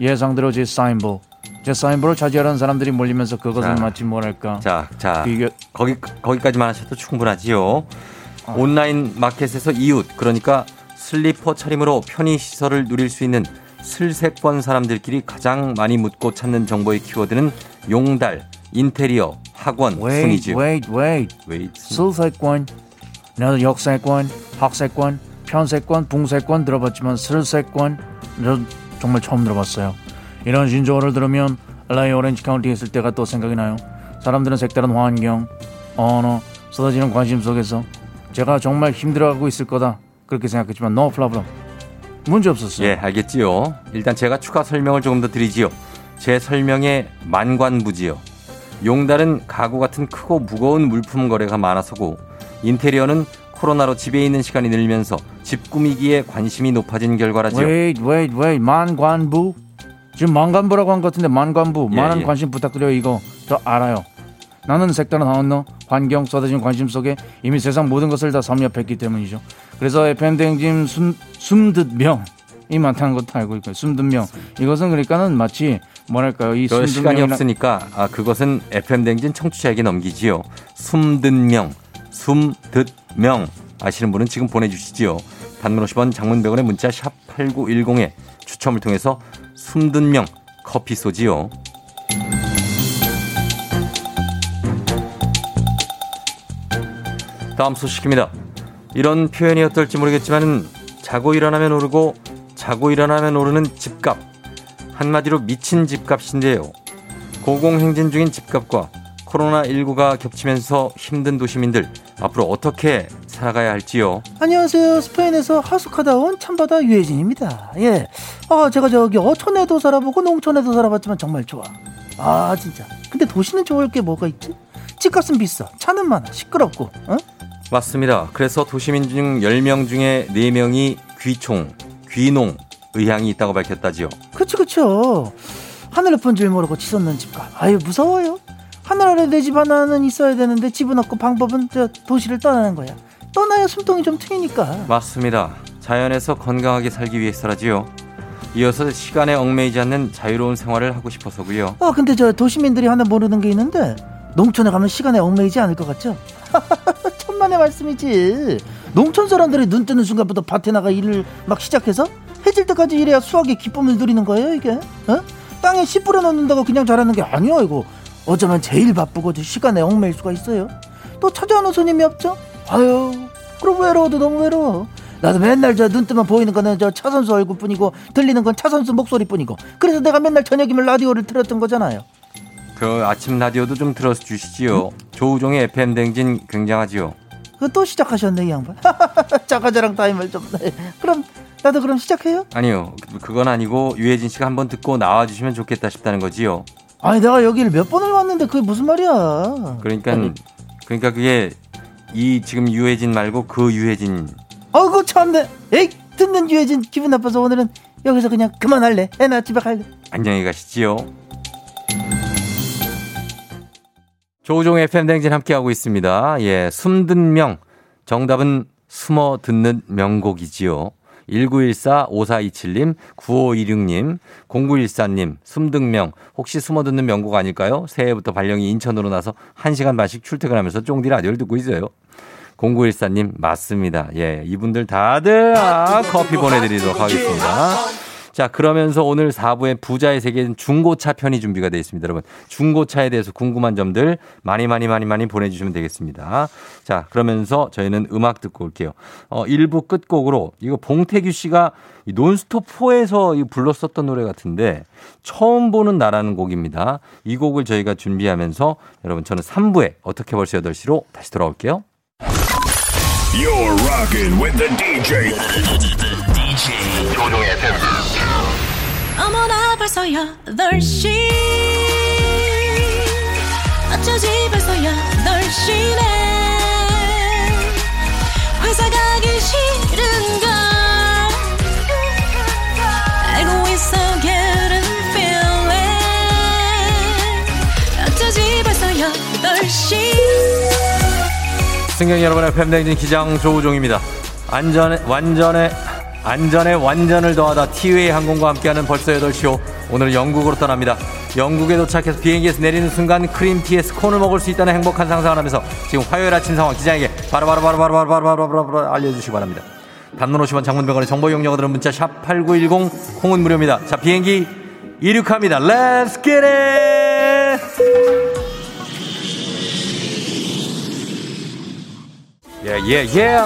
예상대로 제 사인볼. 제 사인볼을 차지하려는 사람들이 몰리면서 그것은 자. 마치 뭐랄까 자, 자. 이게 거기 거기까지만 하셔도 충분하지요. 아. 온라인 마켓에서 이웃 그러니까 슬리퍼 차림으로 편의 시설을 누릴 수 있는 슬세권 사람들끼리 가장 많이 묻고 찾는 정보의 키워드는 용달, 인테리어, 학원 wait 순이죠. wait wait wait. 슬세권 나도 역세권 학세권 편세권 붕세권 들어봤지만 슬세권 저 정말 처음 들어봤어요 이런 신조어를 들으면 LA 오렌지 카운티 있을 때가 또 생각이 나요 사람들은 색다른 환경 언어 쏟아지는 관심 속에서 제가 정말 힘들어하고 있을 거다 그렇게 생각했지만 no problem 문제 없었어요 예, 알겠지요. 일단 제가 추가 설명을 조금 더 드리지요. 제 설명에 만관부지요. 용달은 가구 같은 크고 무거운 물품 거래가 많아서고 인테리어는 코로나로 집에 있는 시간이 늘면서 집 꾸미기에 관심이 높아진 결과라지요. wait wait wait. 만관부? 지금 만관부라고 한 것 같은데 만관부. 예, 많은 예. 관심 부탁드려요 이거. 저 알아요. 나는 색다른 언어 환경 쏟아진 관심 속에 이미 세상 모든 것을 다 섭렵했기 때문이죠. 그래서 FM 대행진 숨, 숨듯 명 이 많다는 것도 알고 있고요. 숨듯 명. 이것은 그러니까는 마치 뭐랄까요? 이저 숨듯 시간이 명이나 없으니까 아, 그것은 FM 댕진 청취자에게 넘기지요. 숨든 명, 숨듣 명 아시는 분은 지금 보내주시지요. 단문 50원 장문 100원의 문자 샵 8910에 추첨을 통해서 숨든 명 커피 쏘지요. 다음 소식입니다. 이런 표현이 어떨지 모르겠지만 자고 일어나면 오르고 자고 일어나면 오르는 집값 한마디로 미친 집값인데요. 고공행진 중인 집값과 코로나19가 겹치면서 힘든 도시민들 앞으로 어떻게 살아가야 할지요. 안녕하세요. 스페인에서 하숙하다 온 참바다 유혜진입니다. 예. 아, 제가 저기 어촌에도 살아보고 농촌에도 살아봤지만 정말 좋아. 아, 진짜. 근데 도시는 좋을 게 뭐가 있지? 집값은 비싸. 차는 많아. 시끄럽고. 어? 맞습니다. 그래서 도시민 중 10명 중에 4명이 귀총, 귀농 의향이 있다고 밝혔다지요. 그쵸, 그쵸. 하늘 높은 줄 모르고 치솟는 집값. 아유, 무서워요. 하늘 아래 내집 하나는 있어야 되는데 집은 없고 방법은 저 도시를 떠나는 거야. 떠나야 숨통이 좀 트이니까. 맞습니다. 자연에서 건강하게 살기 위해서라지요. 이어서 시간에 얽매이지 않는 자유로운 생활을 하고 싶어서고요. 아, 근데 저 도시민들이 하나 모르는 게 있는데 농촌에 가면 시간에 얽매이지 않을 것 같죠? 천만의 말씀이지. 농촌 사람들이 눈 뜨는 순간부터 밭에 나가 일을 막 시작해서 해질 때까지 일해야 수확의 기쁨을 누리는 거예요, 이게. 어? 땅에 씨 뿌려 넣는다고 그냥 자라는 게 아니야, 이거. 어쩌면 제일 바쁘고 시간에 얽매일 수가 있어요. 또 찾아오는 손님이 없죠? 아유, 그럼 외로워도 너무 외로워. 나도 맨날 저 눈 뜨면 보이는 거는 저 차선수 얼굴뿐이고 들리는 건 차선수 목소리뿐이고 그래서 내가 맨날 저녁이면 라디오를 틀었던 거잖아요. 그 아침 라디오도 좀 들어주시지요. 조우종의 FM 댕진 굉장하지요. 그거 또 시작하셨네 이 양반. 자가자랑 타임을 좀. 네. 그럼 나도 그럼 시작해요? 아니요, 그- 그건 아니고 유해진 씨가 한번 듣고 나와주시면 좋겠다 싶다는 거지요. 아니 내가 여기를 몇 번을 왔는데 그게 무슨 말이야? 그러니까 그러니까 그게 이 지금 유해진 말고 그 유해진. 아이고 참네. 에이 듣는 유해진 기분 나빠서 오늘은 여기서 그냥 그만할래. 애나 집에 갈래. 안녕히 가시지요. 조우종 FM 댕진 함께하고 있습니다. 예, 숨든 명. 정답은 숨어 듣는 명곡이지요. 1914-5427님, 9526님, 0914님, 숨든 명. 혹시 숨어 듣는 명곡 아닐까요? 새해부터 발령이 인천으로 나서 1시간 반씩 출퇴근하면서 쫑디 라디오를 듣고 있어요. 0914님, 맞습니다. 예, 이분들 다들 아, 커피 보내드리도록 하겠습니다. 자, 그러면서 오늘 4부의 부자의 세계는 중고차 편이 준비가 되어 있습니다. 여러분, 중고차에 대해서 궁금한 점들 많이 많이 많이 많이 보내주시면 되겠습니다. 자, 그러면서 저희는 음악 듣고 올게요. 어, 1부 끝곡으로 이거 봉태규 씨가 이 논스톱 4에서 이 불렀었던 노래 같은데 처음 보는 나라는 곡입니다. 이 곡을 저희가 준비하면서 여러분 저는 3부에 어떻게 벌써 8시로 다시 돌아올게요. You're rocking with the DJ. DJ 조종의 FM. 어머나 벌써 8시 어쩌지 벌써 8시네. 회사 가기 싫은걸. 알고 있어 getting feeling 어쩌지 벌써 8시 승경 여러분의 팬댕진 기장 조우종입니다. 안전에 완전에 안전에 완전을 더하다 티웨이 항공과 함께하는 벌써 8시오. 오늘은 영국으로 떠납니다. 영국에 도착해서 비행기에서 내리는 순간 크림티에서 콘을 먹을 수 있다는 행복한 상상을 하면서 지금 화요일 아침 상황 기장에게 바로바로바로바로바로바로바로 알려주시기 바랍니다. 단문 50원 장문병원의 정보 이용료들은 문자 샵 8910 콩은 무료입니다. 자 비행기 이륙합니다. Let's get it! 예, 예, 예.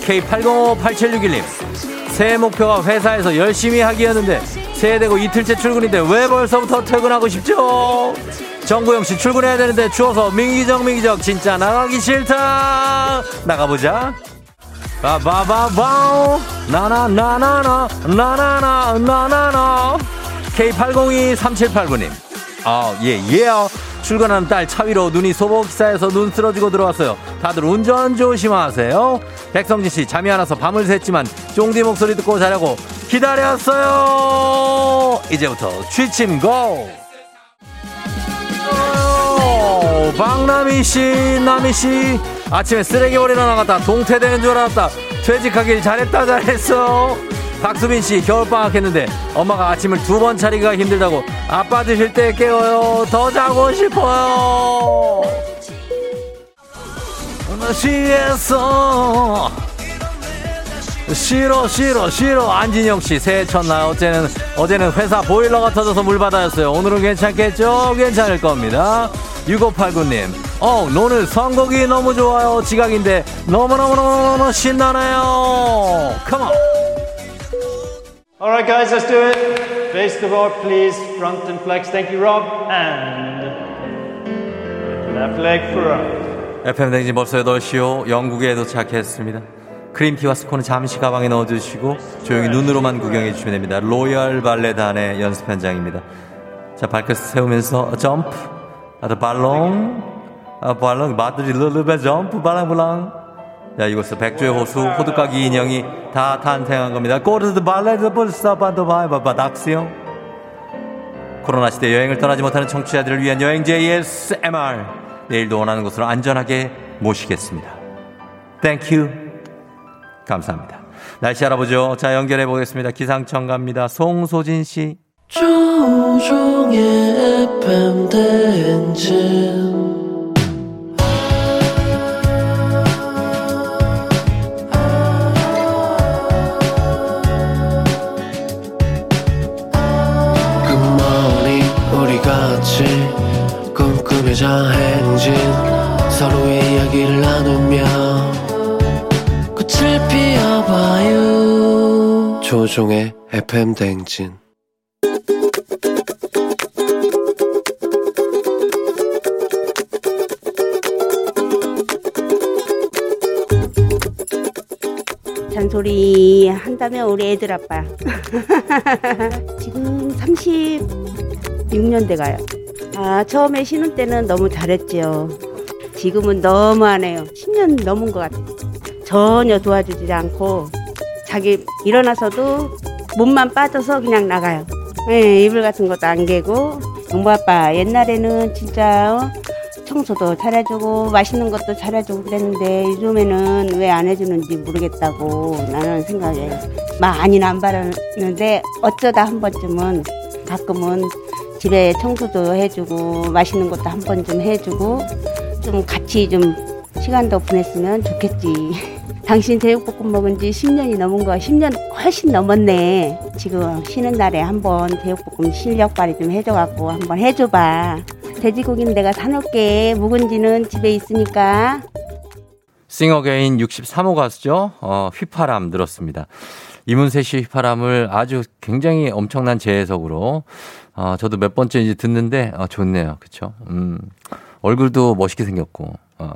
K80587661님. 새해 목표가 회사에서 열심히 하기였는데, 새해 되고 이틀째 출근인데, 왜 벌써부터 퇴근하고 싶죠? 정구영 씨 출근해야 되는데, 추워서 민기적, 민기적, 진짜 나가기 싫다! 나가보자. 바바바바우 나나나나나 나나나 나나나 K802378구님 아, 예, 예. 출근하는 딸 차 위로 눈이 소복 쌓여서 눈 쓰러지고 들어왔어요. 다들 운전 조심하세요. 백성진 씨 잠이 안 와서 밤을 샜지만 쫑디 목소리 듣고 자려고 기다렸어요. 이제부터 취침 고. 오, 박남희 씨, 남희 씨 아침에 쓰레기 버리러 나갔다 동태되는 줄 알았다. 퇴직하길 잘했다 잘했어. 박수빈 씨 겨울방학 했는데 엄마가 아침을 두 번 차리기가 힘들다고 아빠 드실 때 깨워요. 더 자고 싶어요. 시에서 싫어 싫어 싫어. 안진영 씨 새해 첫날. 어제는 어제는 회사 보일러가 터져서 물바다였어요. 오늘은 괜찮겠죠? 괜찮을 겁니다. 6589님 어 오늘 선곡이 너무 좋아요. 지각인데 너무너무너무 신나네요. 컴온 All right, guys, let's do it. Face the board, please. Front and flex. Thank you, Rob. And left leg front. FM 댕진 벌써 8시요. 영국에 도착했습니다. 크림티와 스콘은 잠시 가방에 넣어주시고 조용히 눈으로만 구경해 주시면 됩니다. 로열 발레단의 연습 현장입니다. 자, 발끝 세우면서 점프, 아더 발롱, 아, 발롱, 마드리 르르베 점프, 발랑블랑. 자, 이곳은 백조의 호수, 호두까기 인형이 다 탄생한 겁니다. 꼬르드 발레드 불사바도 바이바바 닥스요. 코로나 시대 여행을 떠나지 못하는 청취자들을 위한 여행지 ASMR. 내일도 원하는 곳으로 안전하게 모시겠습니다. 땡큐. 감사합니다. 날씨 알아보죠. 자, 연결해 보겠습니다. 기상청 갑니다. 송소진 씨. 조종의 FM 대행진 행진 서로의 이야기를 나누며 꽃을 피워봐요. 조종의 FM 대행진. 잔소리 한다면 우리 애들 아빠. 지금 36년 돼가요 아 처음에 신혼 때는 너무 잘했지요. 지금은 너무하네요. 10년 넘은 것 같아요. 전혀 도와주지 않고 자기 일어나서도 몸만 빠져서 그냥 나가요. 네, 이불 같은 것도 안 개고 영부 아빠 옛날에는 진짜 어? 청소도 잘해주고 맛있는 것도 잘해주고 그랬는데 요즘에는 왜 안 해주는지 모르겠다고 나는 생각에 많이는 안 바랐는데 어쩌다 한 번쯤은 가끔은 집에 청소도 해주고 맛있는 것도 한 번 좀 해주고 좀 같이 좀 시간도 보냈으면 좋겠지. 당신 제육볶음 먹은 지 10년이 넘은 거 10년 훨씬 넘었네. 지금 쉬는 날에 한번 제육볶음 실력 발휘 좀 해줘갖고 한번 해줘봐. 돼지고기는 내가 사놓을게. 묵은지는 집에 있으니까. 싱어게인 63호 가수죠. 어, 휘파람 들었습니다. 이문세 씨 휘파람을 아주 굉장히 엄청난 재해석으로 어, 저도 몇 번째 이제 듣는데 어, 좋네요. 그쵸? 음, 얼굴도 멋있게 생겼고. 어.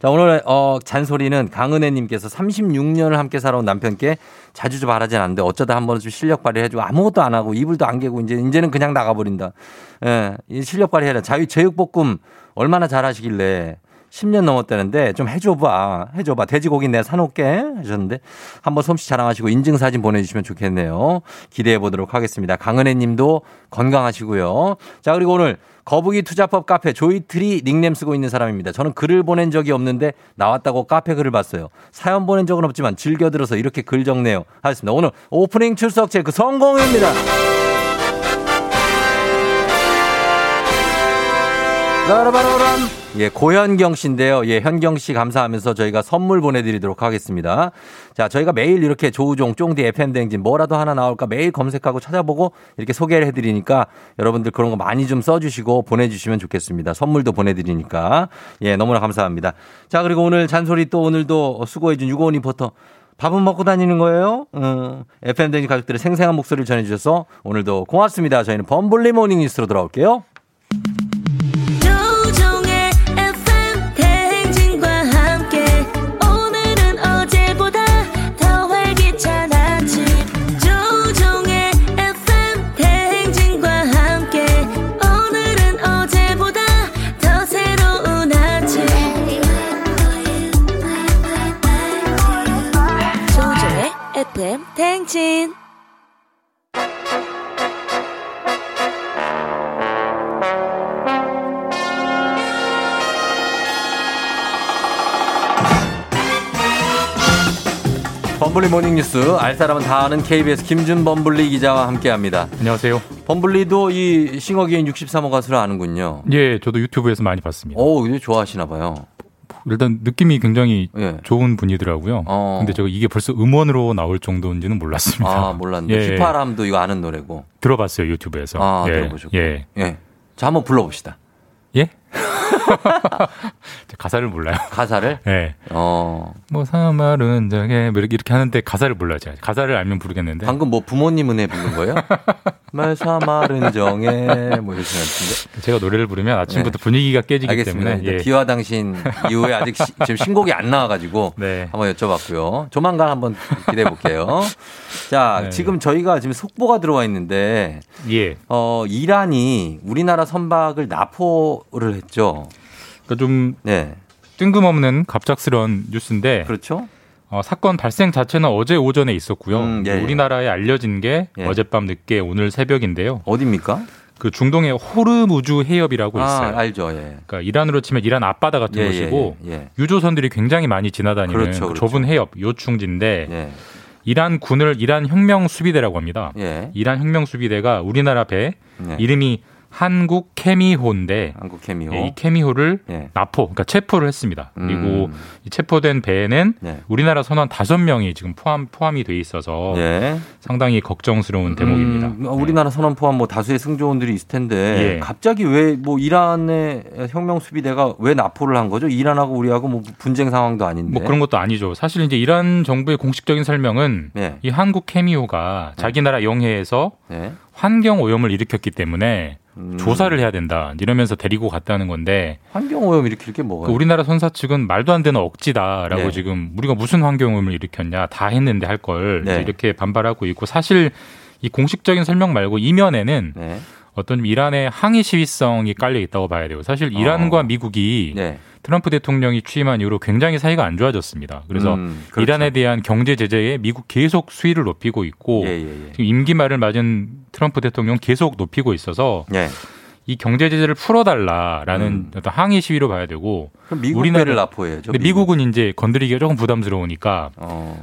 자, 오늘 어, 잔소리는 강은혜 님께서 36년을 함께 살아온 남편께 자주 좀 바라진 않는데 어쩌다 한 번은 좀 실력 발휘해 주고 아무것도 안 하고 이불도 안 개고 이제 이제는 그냥 나가 버린다. 예, 이 실력 발휘해라. 자유 제육볶음 얼마나 잘하시길래 10년 넘었다는데 좀 해줘봐. 해줘봐. 돼지고기 내가 사놓을게. 하셨는데 한번 솜씨 자랑하시고 인증사진 보내주시면 좋겠네요. 기대해 보도록 하겠습니다. 강은혜 님도 건강하시고요. 자, 그리고 오늘 거북이 투자법 카페 조이트리 닉네임 쓰고 있는 사람입니다. 저는 글을 보낸 적이 없는데 나왔다고 카페 글을 봤어요. 사연 보낸 적은 없지만 즐겨 들어서 이렇게 글 적네요. 하겠습니다. 오늘 오프닝 출석 체크 성공입니다. 라라바라람. 예, 고현경 씨인데요. 예, 현경 씨 감사하면서 저희가 선물 보내드리도록 하겠습니다. 자, 저희가 매일 이렇게 조우종, 쫑디, FM대행진 뭐라도 하나 나올까 매일 검색하고 찾아보고 이렇게 소개를 해드리니까 여러분들 그런 거 많이 좀 써주시고 보내주시면 좋겠습니다. 선물도 보내드리니까. 예, 너무나 감사합니다. 자, 그리고 오늘 잔소리 또 오늘도 수고해준 유고원 리포터. 밥은 먹고 다니는 거예요? 음, FM대행진 가족들의 생생한 목소리를 전해주셔서 오늘도 고맙습니다. 저희는 범블리 모닝 뉴스로 돌아올게요. 대행진 범블리 모닝뉴스 알 사람은 다 아는 KBS 김준 범블리 기자와 함께합니다. 안녕하세요. 범블리도 이 싱어게인 63호 가수를 아는군요. 예, 저도 유튜브에서 많이 봤습니다. 오, 좋아하시나 봐요. 일단 느낌이 굉장히 예. 좋은 분이더라고요. 어. 근데 제가 이게 벌써 음원으로 나올 정도인지는 몰랐습니다. 아, 몰랐는데 예, 휘파람도 이거 아는 노래고. 들어봤어요 유튜브에서. 아, 예, 들어보셨고. 예. 예. 자, 한번 불러봅시다. 예? 가사를 몰라요. 가사를? 예. 어. 뭐 사말은 저게 뭐 이렇게 이렇게 하는데 가사를 몰라요. 제가. 가사를 알면 부르겠는데. 방금 뭐 부모님 은혜 부른 거예요? 말사 말은 정해 뭐 이렇게 같은데. 제가 노래를 부르면 아침부터 분위기가 깨지기 네. 알겠습니다. 때문에 예. 비와 당신 이후에 아직 시- 지금 신곡이 안 나와가지고 네. 한번 여쭤봤고요. 조만간 한번 기대해 볼게요. 자, 네. 지금 저희가 지금 속보가 들어와 있는데, 예. 어, 이란이 우리나라 선박을 납포를 했죠. 그러니까 좀 네. 뜬금없는 갑작스러운 뉴스인데 그렇죠. 어, 사건 발생 자체는 어제 오전에 있었고요. 음, 예, 예. 우리나라에 알려진 게 예. 어젯밤 늦게 오늘 새벽인데요. 어디입니까? 그 중동의 호르무즈 해협이라고 있어요. 아, 알죠. 예. 그러니까 이란으로 치면 이란 앞바다 같은 예, 곳이고 예, 예. 유조선들이 굉장히 많이 지나다니는 그렇죠, 그렇죠. 좁은 해협 요충지인데 예. 이란 군을 이란 혁명 수비대라고 합니다. 예. 이란 혁명 수비대가 우리나라 배 네. 이름이 한국 케미호인데 한국 케미호. 예, 이 케미호를 예. 납포, 그러니까 체포를 했습니다. 그리고 음. 이 체포된 배에는 네. 우리나라 선원 다섯 명이 지금 포함 포함이 돼 있어서 예. 상당히 걱정스러운 대목입니다. 음, 우리나라 선원 포함 뭐 다수의 승조원들이 있을 텐데 예. 갑자기 왜 뭐 이란의 혁명 수비대가 왜 납포를 한 거죠? 이란하고 우리하고 뭐 분쟁 상황도 아닌데. 뭐 그런 것도 아니죠. 사실 이제 이란 정부의 공식적인 설명은 네. 이 한국 케미호가 자기 나라 영해에서 네. 환경 오염을 일으켰기 때문에 음. 조사를 해야 된다. 이러면서 데리고 갔다는 건데 환경 오염 일으킬 게 뭐가? 그 우리나라 선사 측은 말도 안 되는 억지다라고 네. 지금 우리가 무슨 환경 오염을 일으켰냐 다 했는데 할걸 네. 이렇게 반발하고 있고 사실 이 공식적인 설명 말고 이면에는 네. 어떤 이란의 항의 시위성이 깔려 있다고 봐야 돼요. 사실 이란과 어. 미국이 네. 트럼프 대통령이 취임한 이후로 굉장히 사이가 안 좋아졌습니다. 그래서 음, 그렇죠. 이란에 대한 경제 제재에 미국 계속 수위를 높이고 있고 예, 예, 예. 지금 임기 말을 맞은 트럼프 대통령 계속 높이고 있어서 예. 이 경제 제재를 풀어달라라는 음. 어떤 항의 시위로 봐야 되고 미국 배를 납포해야죠, 근데 미국 은 이제 건드리기가 조금 부담스러우니까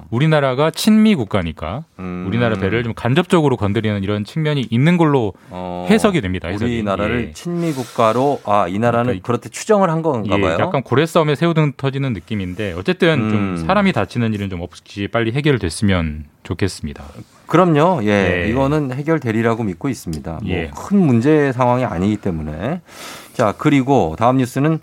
우리나라가 친미 국가니까 음. 우리나라 배를 좀 간접적으로 건드리는 이런 측면이 있는 걸로 해석이 됩니다. 해석이. 어, 우리나라를 예. 친미 국가로 아 이 나라는 그렇게 추정을 한 건가 예, 봐요. 약간 고래 싸움에 새우등 터지는 느낌인데 어쨌든 음. 좀 사람이 다치는 일은 좀 없이 빨리 해결됐으면 좋겠습니다. 그럼요. 예. 네. 이거는 해결되리라고 믿고 있습니다. 예. 뭐큰 문제 상황이 아니기 때문에. 자, 그리고 다음 뉴스는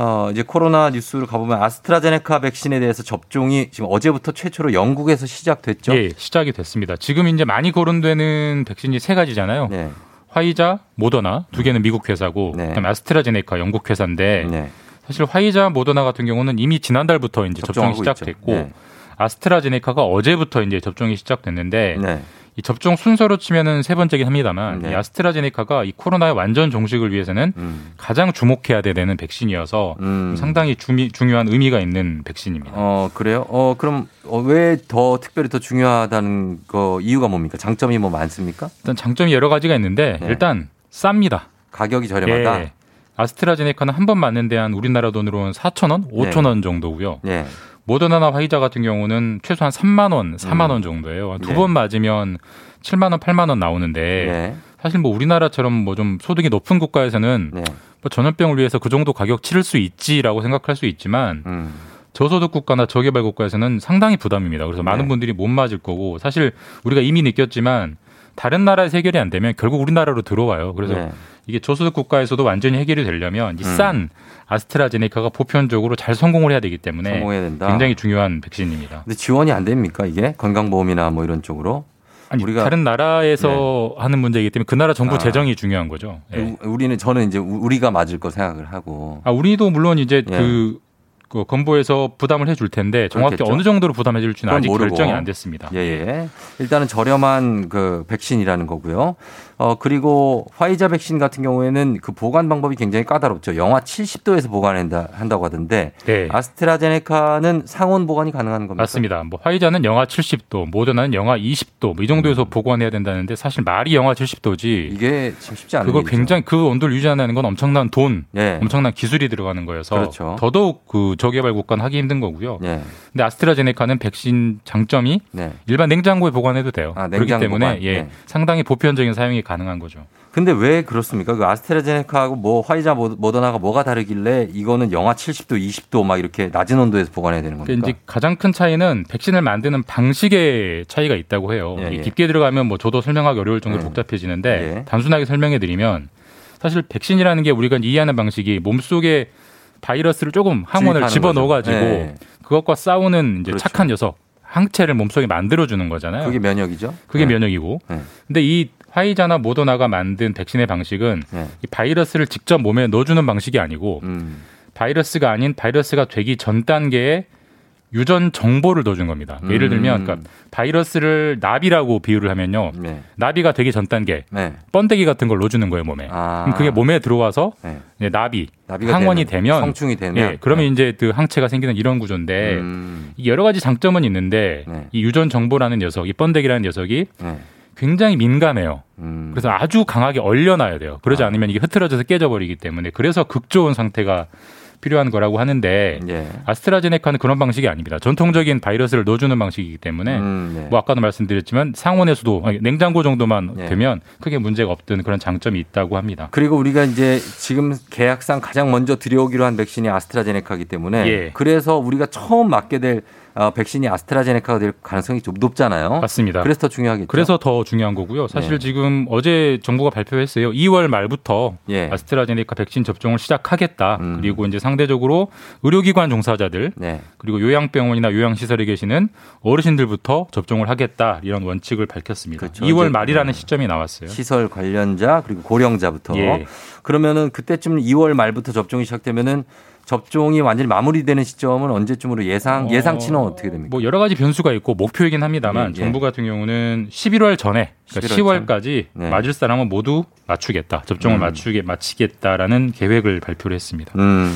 어, 이제 코로나 뉴스로 가보면 아스트라제네카 백신에 대해서 접종이 지금 어제부터 최초로 영국에서 시작됐죠. 예, 시작이 됐습니다. 지금 이제 많이 거론되는 백신이 세 가지잖아요. 네. 화이자, 모더나 두 개는 미국 회사고 그다음에 아스트라제네카 영국 회사인데 네. 사실 화이자, 모더나 같은 경우는 이미 지난달부터 이제 접종이. 시작됐고 네. 아스트라제네카가 어제부터 이제 접종이 시작됐는데 네. 이 접종 순서로 치면은 세 번째긴 합니다만 네. 이 아스트라제네카가 이 코로나의 완전 종식을 위해서는 음. 가장 주목해야 되는 백신이어서 상당히 주미, 중요한 의미가 있는 백신입니다. 어, 그래요? 어, 그럼 왜 더 특별히 더 중요하다는 거 이유가 뭡니까? 장점이 뭐 많습니까? 일단 장점이 여러 가지가 있는데 일단 쌉니다. 가격이 저렴하다. 예. 아스트라제네카는 한 번 맞는 데한 우리나라 돈으로 는 4,000원, 5,000원 정도고요. 예. 모더나나 화이자 같은 경우는 최소한 3만 원, 4만 원 정도예요. 두 네. 번 맞으면 7만 원, 8만 원 나오는데 네. 사실 뭐 우리나라처럼 뭐 좀 소득이 높은 국가에서는 네. 뭐 전염병을 위해서 그 정도 가격 치를 수 있지라고 생각할 수 있지만 음. 저소득 국가나 저개발 국가에서는 상당히 부담입니다. 그래서 많은 네. 분들이 못 맞을 거고 사실 우리가 이미 느꼈지만 다른 나라에서 해결이 안 되면 결국 우리나라로 들어와요. 그래서 네. 이게 저소득 국가에서도 완전히 해결이 되려면 음. 이싼 아스트라제네카가 보편적으로 잘 성공을 해야 되기 때문에 성공해야 된다. 굉장히 중요한 백신입니다. 근데 지원이 안 됩니까 이게 건강보험이나 뭐 이런 쪽으로? 아니 우리가 다른 나라에서 하는 문제이기 때문에 그 나라 정부 아. 재정이 중요한 거죠. 예. 우- 우리는 저는 이제 우- 우리가 맞을 거 생각을 하고. 아, 우리도 물론 이제 예. 그, 그 건보에서 부담을 해줄 텐데 정확히 그렇겠죠. 어느 정도로 부담해 줄지는 아직 모르고. 결정이 안 됐습니다. 예, 예. 일단은 저렴한 그 백신이라는 거고요. 어, 그리고 화이자 백신 같은 경우에는 그 보관 방법이 굉장히 까다롭죠. 영하 70도에서 보관한다, 한다고 하던데. 네. 아스트라제네카는 상온 보관이 가능한 겁니까? 맞습니다. 뭐 화이자는 영하 70도, 모더나는 영하 20도 뭐 이 정도에서 보관해야 된다는데 사실 말이 영하 70도지. 음. 이게 지금 쉽지 않은 그걸. 굉장히 그 온도를 유지하는 건 엄청난 돈, 예. 엄청난 기술이 들어가는 거여서 그렇죠. 더더욱 그 저개발 국가는 하기 힘든 거고요. 예. 근데 아스트라제네카는 백신 장점이 네. 일반 냉장고에 보관해도 돼요. 아, 그렇기 냉장 때문에 보관. 예, 네. 상당히 보편적인 사용이 가능한 거죠. 근데 왜 그렇습니까? 그 아스트라제네카하고 뭐 화이자 모- 모더나가 뭐가 다르길래 이거는 영하 70도, 20도 막 이렇게 낮은 온도에서 보관해야 되는 겁니까? 이제 가장 큰 차이는 백신을 만드는 방식의 차이가 있다고 해요. 예, 이 예. 깊게 들어가면 뭐 저도 설명하기 어려울 정도로 복잡해지는데 예. 단순하게 설명해 드리면 사실 백신이라는 게 우리가 이해하는 방식이 몸속에 바이러스를 조금 항원을 주입하는 집어 넣어 가지고. 예. 그것과 싸우는 이제 그렇죠. 착한 녀석 항체를 몸속에 만들어 주는 거잖아요. 그게 면역이죠. 그게 네. 면역이고. 네. 근데 이 화이자나 모더나가 만든 백신의 방식은 네. 이 바이러스를 직접 몸에 넣어주는 방식이 아니고 음. 바이러스가 아닌 바이러스가 되기 전 단계에 유전 정보를 넣어준 겁니다. 예를 들면 음. 그러니까 바이러스를 나비라고 비유를 하면요. 네. 나비가 되기 전 단계 네. 번데기 같은 걸 넣어주는 거예요 몸에. 아. 그럼 그게 몸에 들어와서 네. 나비 나비가 항원이 되면, 성충이 되면 예, 그러면 네. 이제 그 항체가 생기는 이런 구조인데 음. 이 여러 가지 장점은 있는데 네. 이 유전 정보라는 녀석, 이 번데기라는 녀석이 네. 굉장히 민감해요. 음. 그래서 아주 강하게 얼려놔야 돼요. 그러지 않으면 이게 흐트러져서 깨져버리기 때문에 그래서 극 좋은 상태가 필요한 거라고 하는데 예. 아스트라제네카는 그런 방식이 아닙니다. 전통적인 바이러스를 넣어주는 방식이기 때문에 음, 네. 뭐 아까도 말씀드렸지만 상온에서도 아니, 냉장고 정도만 예. 되면 크게 문제가 없던 그런 장점이 있다고 합니다. 그리고 우리가 이제 지금 계약상 가장 먼저 들여오기로 한 백신이 아스트라제네카이기 때문에 예. 그래서 우리가 처음 맞게 될 어, 백신이 아스트라제네카가 될 가능성이 좀 높잖아요. 맞습니다. 그래서 더 중요하겠죠. 그래서 더 중요한 거고요. 사실 네. 지금 어제 정부가 발표했어요. 2월 말부터 예. 아스트라제네카 백신 접종을 시작하겠다. 음. 그리고 이제 상대적으로 의료기관 종사자들 네. 그리고 요양병원이나 요양시설에 계시는 어르신들부터 접종을 하겠다 이런 원칙을 밝혔습니다. 그렇죠. 2월 이제, 말이라는 네. 시점이 나왔어요. 시설 관련자 그리고 고령자부터 예. 그러면은 그때쯤 2월 말부터 접종이 시작되면은 접종이 완전히 마무리되는 시점은 언제쯤으로 예상 어, 예상치는 어떻게 됩니까? 뭐 여러 가지 변수가 있고 목표이긴 합니다만 예, 예. 정부 같은 경우는 11월 전에 그러니까 11월 10월까지 네. 맞을 사람은 모두 맞추겠다. 접종을 음. 맞추게 마치겠다라는 계획을 발표를 했습니다. 음,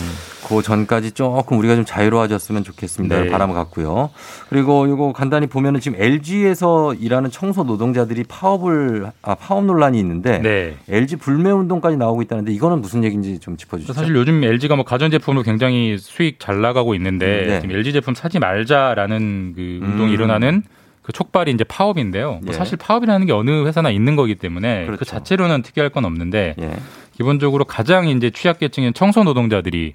그 전까지 조금 우리가 좀 자유로워졌으면 좋겠습니다. 네. 바람을 갖고요. 그리고 이거 간단히 보면은 지금 LG에서 일하는 청소 노동자들이 파업을 아 파업 논란이 있는데 네. LG 불매 운동까지 나오고 있다는데 이거는 무슨 얘기인지 좀 짚어 주시죠. 사실 요즘 LG가 뭐 가전 제품으로 굉장히 수익 잘 나가고 있는데 네. 지금 LG 제품 사지 말자라는 그 운동이 음. 일어나는 그 촉발이 이제 파업인데요. 뭐 예. 사실 파업이라는 게 어느 회사나 있는 거기 때문에 그 그렇죠. 자체로는 특이할 건 없는데 예. 기본적으로 가장 이제 취약계층인 청소 노동자들이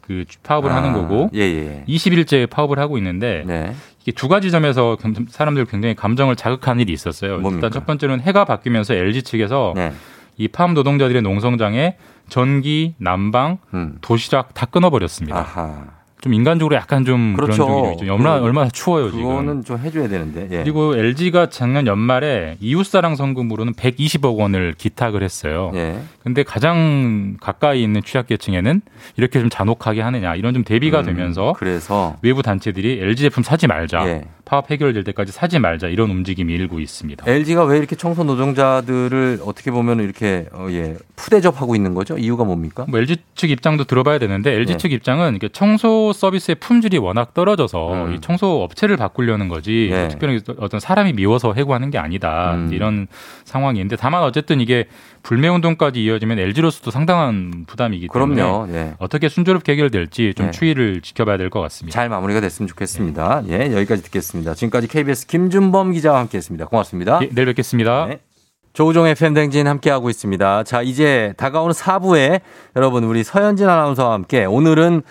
그 파업을 아, 하는 거고 예, 예. 20일째 파업을 하고 있는데 네. 이게 두 가지 점에서 감- 사람들 굉장히 감정을 자극하는 일이 있었어요. 일단 첫 번째로는 해가 바뀌면서 LG 측에서 네. 이 파업 노동자들의 농성장에 전기, 난방, 음. 도시락 다 끊어버렸습니다. 좀 인간적으로 약간 좀 그렇죠. 그런 쪽이 좀 얼마나 그- 얼마나 추워요 지금. 그거는 좀 해줘야 되는데. 예. 그리고 LG가 작년 연말에 이웃사랑 성금으로는 120억 원을 기탁을 했어요. 예. 근데 가장 가까이 있는 취약계층에는 이렇게 좀 잔혹하게 하느냐 이런 좀 대비가 음, 되면서 그래서 외부 단체들이 LG 제품 사지 말자, 예. 파업 해결될 때까지 사지 말자 이런 움직임이 일고 있습니다. LG가 왜 이렇게 청소 노동자들을 어떻게 보면 이렇게 어, 예, 푸대접하고 있는 거죠? 이유가 뭡니까? 뭐 LG 측 입장도 들어봐야 되는데 LG 네. 측 입장은 청소 서비스의 품질이 워낙 떨어져서 음. 이 청소 업체를 바꾸려는 거지 네. 특별히 어떤 사람이 미워서 해고하는 게 아니다 음. 이런 상황인데 다만 어쨌든 이게 불매 운동까지 이어지면 LG로서도 상당한 부담이기 때문에 그럼요. 예. 어떻게 순조롭게 해결될지 좀 네. 추이를 지켜봐야 될 것 같습니다. 잘 마무리가 됐으면 좋겠습니다. 예, 여기까지 듣겠습니다. 지금까지 KBS 김준범 기자와 함께했습니다. 고맙습니다. 예, 내일 뵙겠습니다. 네. 조우종의 팬댕진 함께하고 있습니다. 자, 이제 다가오는 4부에 여러분 우리 서현진 아나운서와 함께 오늘은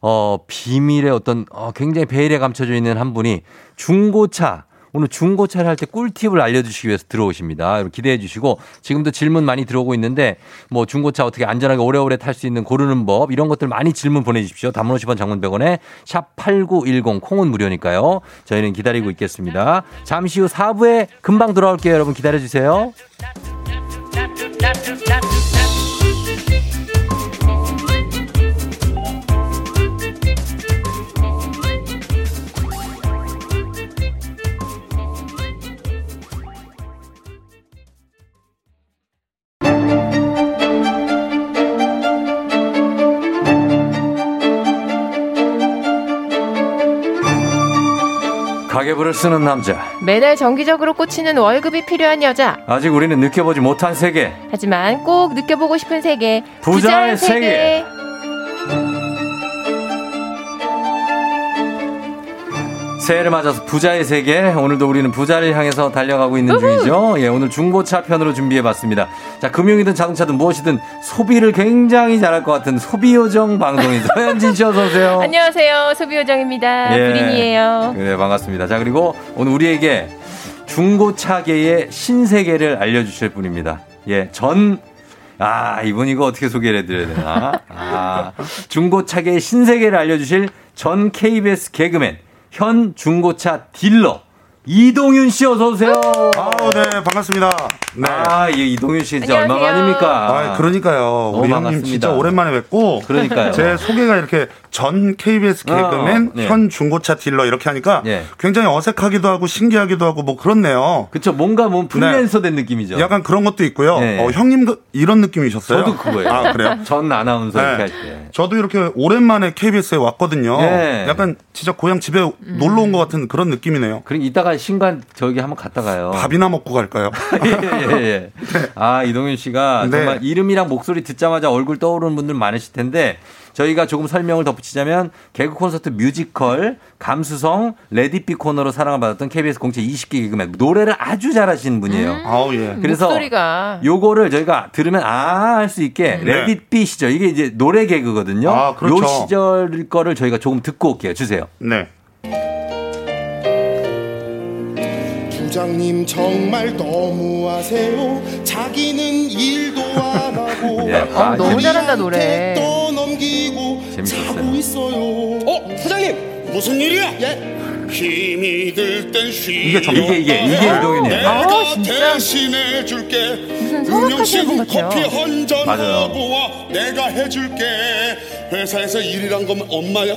어, 비밀의 어떤 어, 굉장히 베일에 감춰져 있는 한 분이 중고차 오늘 중고차를 할 때 꿀팁을 알려주시기 위해서 들어오십니다. 기대해 주시고 지금도 질문 많이 들어오고 있는데 뭐 중고차 어떻게 안전하게 오래오래 탈 수 있는 고르는 법 이런 것들 많이 질문 보내주십시오. 단문 50원 장문 100원에 샵 8910 콩은 무료니까요. 저희는 기다리고 있겠습니다. 잠시 후 4부에 금방 돌아올게요. 여러분 기다려 주세요. 가계부를 쓰는 남자. 매달 정기적으로 꽂히는 월급이 필요한 여자. 아직 우리는 느껴보지 못한 세계. 하지만 꼭 느껴보고 싶은 세계. 부자의 세계. 새해를 맞아서 부자의 세계. 오늘도 우리는 부자를 향해서 달려가고 있는 중이죠. 예, 오늘 중고차 편으로 준비해봤습니다. 자, 금융이든 자동차든 무엇이든 소비를 굉장히 잘할 것 같은 소비요정 방송인 서현진 씨 어서 오세요. 안녕하세요. 소비요정입니다. 예. 부린이에요. 그래, 반갑습니다. 자, 그리고 오늘 우리에게 중고차계의 신세계를 알려주실 분입니다. 예, 전, 아, 이분 이거 어떻게 소개를 해드려야 되나? 아, 중고차계의 신세계를 알려주실 전 KBS 개그맨, 현 중고차 딜러, 이동윤 씨 어서 오세요. 아우, 네, 반갑습니다. 네. 아, 예, 이동윤 씨 진짜 안녕하세요. 얼마 만입니까? 아, 그러니까요. 우리 형님 반갑습니다. 진짜 오랜만에 뵙고. 그러니까요. 제 소개가 이렇게 전 KBS 개그맨, 어, 네. 현 중고차 딜러 이렇게 하니까 예. 굉장히 어색하기도 하고 신기하기도 하고 뭐 그렇네요. 그쵸, 뭔가 뭐 프리랜서 된 느낌이죠. 약간 그런 것도 있고요. 네. 어, 형님 그- 이런 느낌이셨어요? 저도 그거예요. 아, 그래요? 전 아나운서 이렇게 네. 할 때. 저도 이렇게 오랜만에 KBS에 왔거든요. 예. 약간 진짜 고향 집에 놀러 온 것 같은 그런 느낌이네요. 그럼 이따가 신간 저기 한번 갔다 가요. 밥이나 먹고 갈까요? 예, 예, 예. 아, 이동윤 씨가 네. 정말 이름이랑 목소리 듣자마자 얼굴 떠오르는 분들 많으실 텐데 저희가 조금 설명을 덧붙이자면 개그 콘서트 뮤지컬 감수성 Let It Be 코너로 사랑을 받았던 KBS 공채 20기 개그맨 노래를 아주 잘하시는 분이에요. 아우 예. 그래서 목소리가. 요거를 저희가 들으면 아 할 수 있게 네. Let It Be 시절 이게 이제 노래 개그거든요. 아, 그렇죠. 요 시절 거를 저희가 조금 듣고 올게요. 주세요. 네. 부장님 정말 너무하세요. 자기는 일도 안 하고 예, 아, 어, 너무 잘한다 노래. 또 넘기고 재밌었어요. 자고 있어요. 어, 부장님 무슨 일이야? 예. 힘이 들 땐 쉬. 이게 정- 이게, 이게, 이게 이동현이에요. 내가 아, 진짜. 대신해 줄게. 무슨 성악하시는 분 같아요. 커피 한잔. 하고 와. 내가 해줄게. 회사에서 일이란 건 엄마야.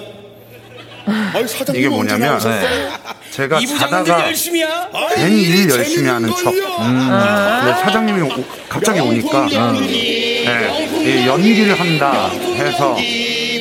아유, 사장님 이게 뭐냐면 나오셨어요? 제가 자다가 열심히야? 괜히 일 열심히 하는 척. 걸요. 근데 사장님이 오- 갑자기 오니까 네, 이 연기를 한다 해서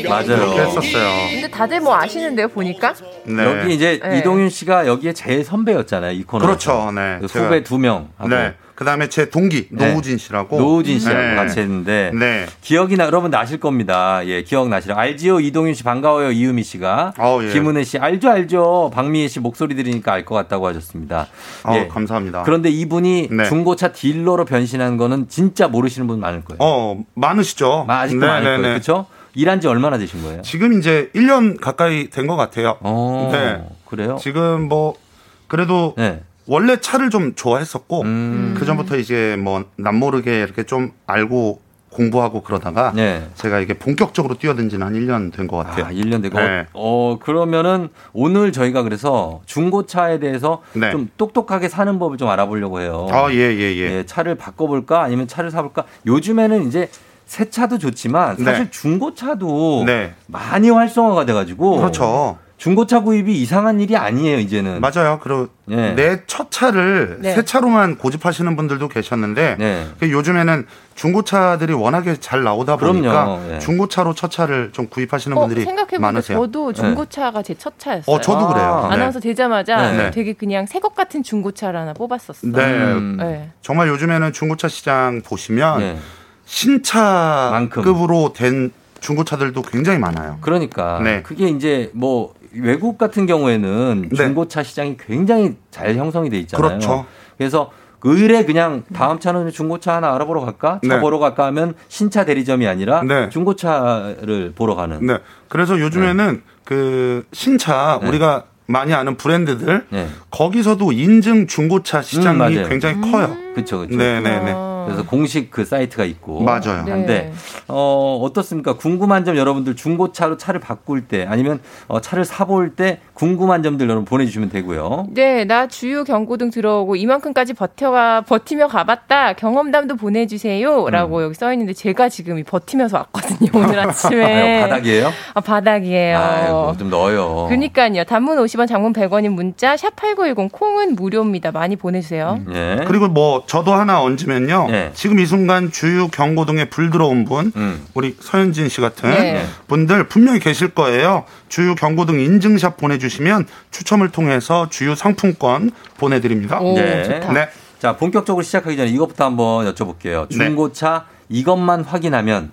맞아요. 그렇게 했었어요. 근데 다들 뭐 아시는데요, 보니까? 네. 여기 이제 네. 이동윤 씨가 여기에 제일 선배였잖아요. 이 코너. 그렇죠. 네. 후배 두 명. 네. 그다음에 제 동기 네. 노우진 씨라고 노우진 씨하고 네. 같이 했는데 네. 기억이 나 여러분 나실 겁니다. 예, 기억 나시죠? 알지요 이동윤 씨 반가워요 이유미 씨가 어, 예. 김은혜 씨 알죠 알죠 박미애 씨 목소리 들으니까 알 것 같다고 하셨습니다. 어, 감사합니다. 그런데 이분이 네. 중고차 딜러로 변신한 거는 진짜 모르시는 분 많을 거예요. 어, 많으시죠. 아직도 네, 많을 네, 거예요. 네. 그렇죠? 일한 지 얼마나 되신 거예요? 지금 이제 1년 가까이 된 것 같아요. 어, 네. 그래요? 지금 뭐 그래도 네. 원래 차를 좀 좋아했었고 음. 그 전부터 이제 뭐 남모르게 이렇게 좀 알고 공부하고 그러다가 네. 제가 이게 본격적으로 뛰어든 지는 한 1년 된 것 같아요. 아, 1년 되고. 네. 어, 그러면은 오늘 저희가 그래서 중고차에 대해서 네. 좀 똑똑하게 사는 법을 좀 알아보려고 해요. 아, 예, 예, 예. 차를 바꿔볼까 아니면 차를 사볼까? 요즘에는 이제 새 차도 좋지만 사실 네. 중고차도 네. 많이 활성화가 돼가지고. 그렇죠. 중고차 구입이 이상한 일이 아니에요, 이제는. 맞아요. 그리고 예. 내첫 차를 네. 새 차로만 고집하시는 분들도 계셨는데 네. 그 요즘에는 중고차들이 워낙에 잘 나오다 그럼요. 보니까 예. 중고차로 첫 차를 좀 구입하시는 어, 분들이 많으세요. 저도 중고차가 제 첫 차였어요. 어, 저도 그래요. 네. 아나운서 되자마자 네. 되게 그냥 새 것 같은 중고차를 하나 뽑았었어요. 네. 네. 정말 요즘에는 중고차 시장 보시면 네. 신차급으로 된 중고차들도 굉장히 많아요. 그러니까 네. 그게 이제 뭐 외국 같은 경우에는 중고차 시장이 굉장히 잘 형성이 돼 있잖아요. 그렇죠. 그래서 의뢰 그냥 다음 차는 중고차 하나 알아보러 갈까? 차 네. 보러 갈까 하면 신차 대리점이 아니라 네. 중고차를 보러 가는. 네. 그래서 요즘에는 그 신차 네. 우리가 많이 아는 브랜드들 네. 거기서도 인증 중고차 시장이 음. 굉장히 커요. 그렇죠, 그렇죠. 네 네 네. 그래서 공식 그 사이트가 있고 맞아요. 네. 한데 어 어떻습니까? 궁금한 점 여러분들 중고차로 차를 바꿀 때 아니면 어, 차를 사볼 때 궁금한 점들 여러분 보내주시면 되고요. 네, 나 주유 경고등 들어오고 이만큼까지 버텨가 버티며 가봤다. 경험담도 보내주세요라고 여기 써 있는데 제가 지금 이 버티면서 왔거든요 오늘 아침에. 아유, 바닥이에요? 아, 바닥이에요. 아이고 좀 넣어요. 그니까요. 단문 50원, 장문 100원인 문자 샵 #8910 콩은 무료입니다. 많이 보내주세요. 예. 그리고 뭐 저도 하나 얹으면요. 지금 이 순간 주유 경고등에 불 들어온 분, 음. 우리 서현진 씨 같은 네. 분들 분명히 계실 거예요. 주유 경고등 인증샷 보내주시면 추첨을 통해서 주유 상품권 보내드립니다. 네. 네. 자, 본격적으로 시작하기 전에 이것부터 한번 여쭤볼게요. 중고차 이것만 확인하면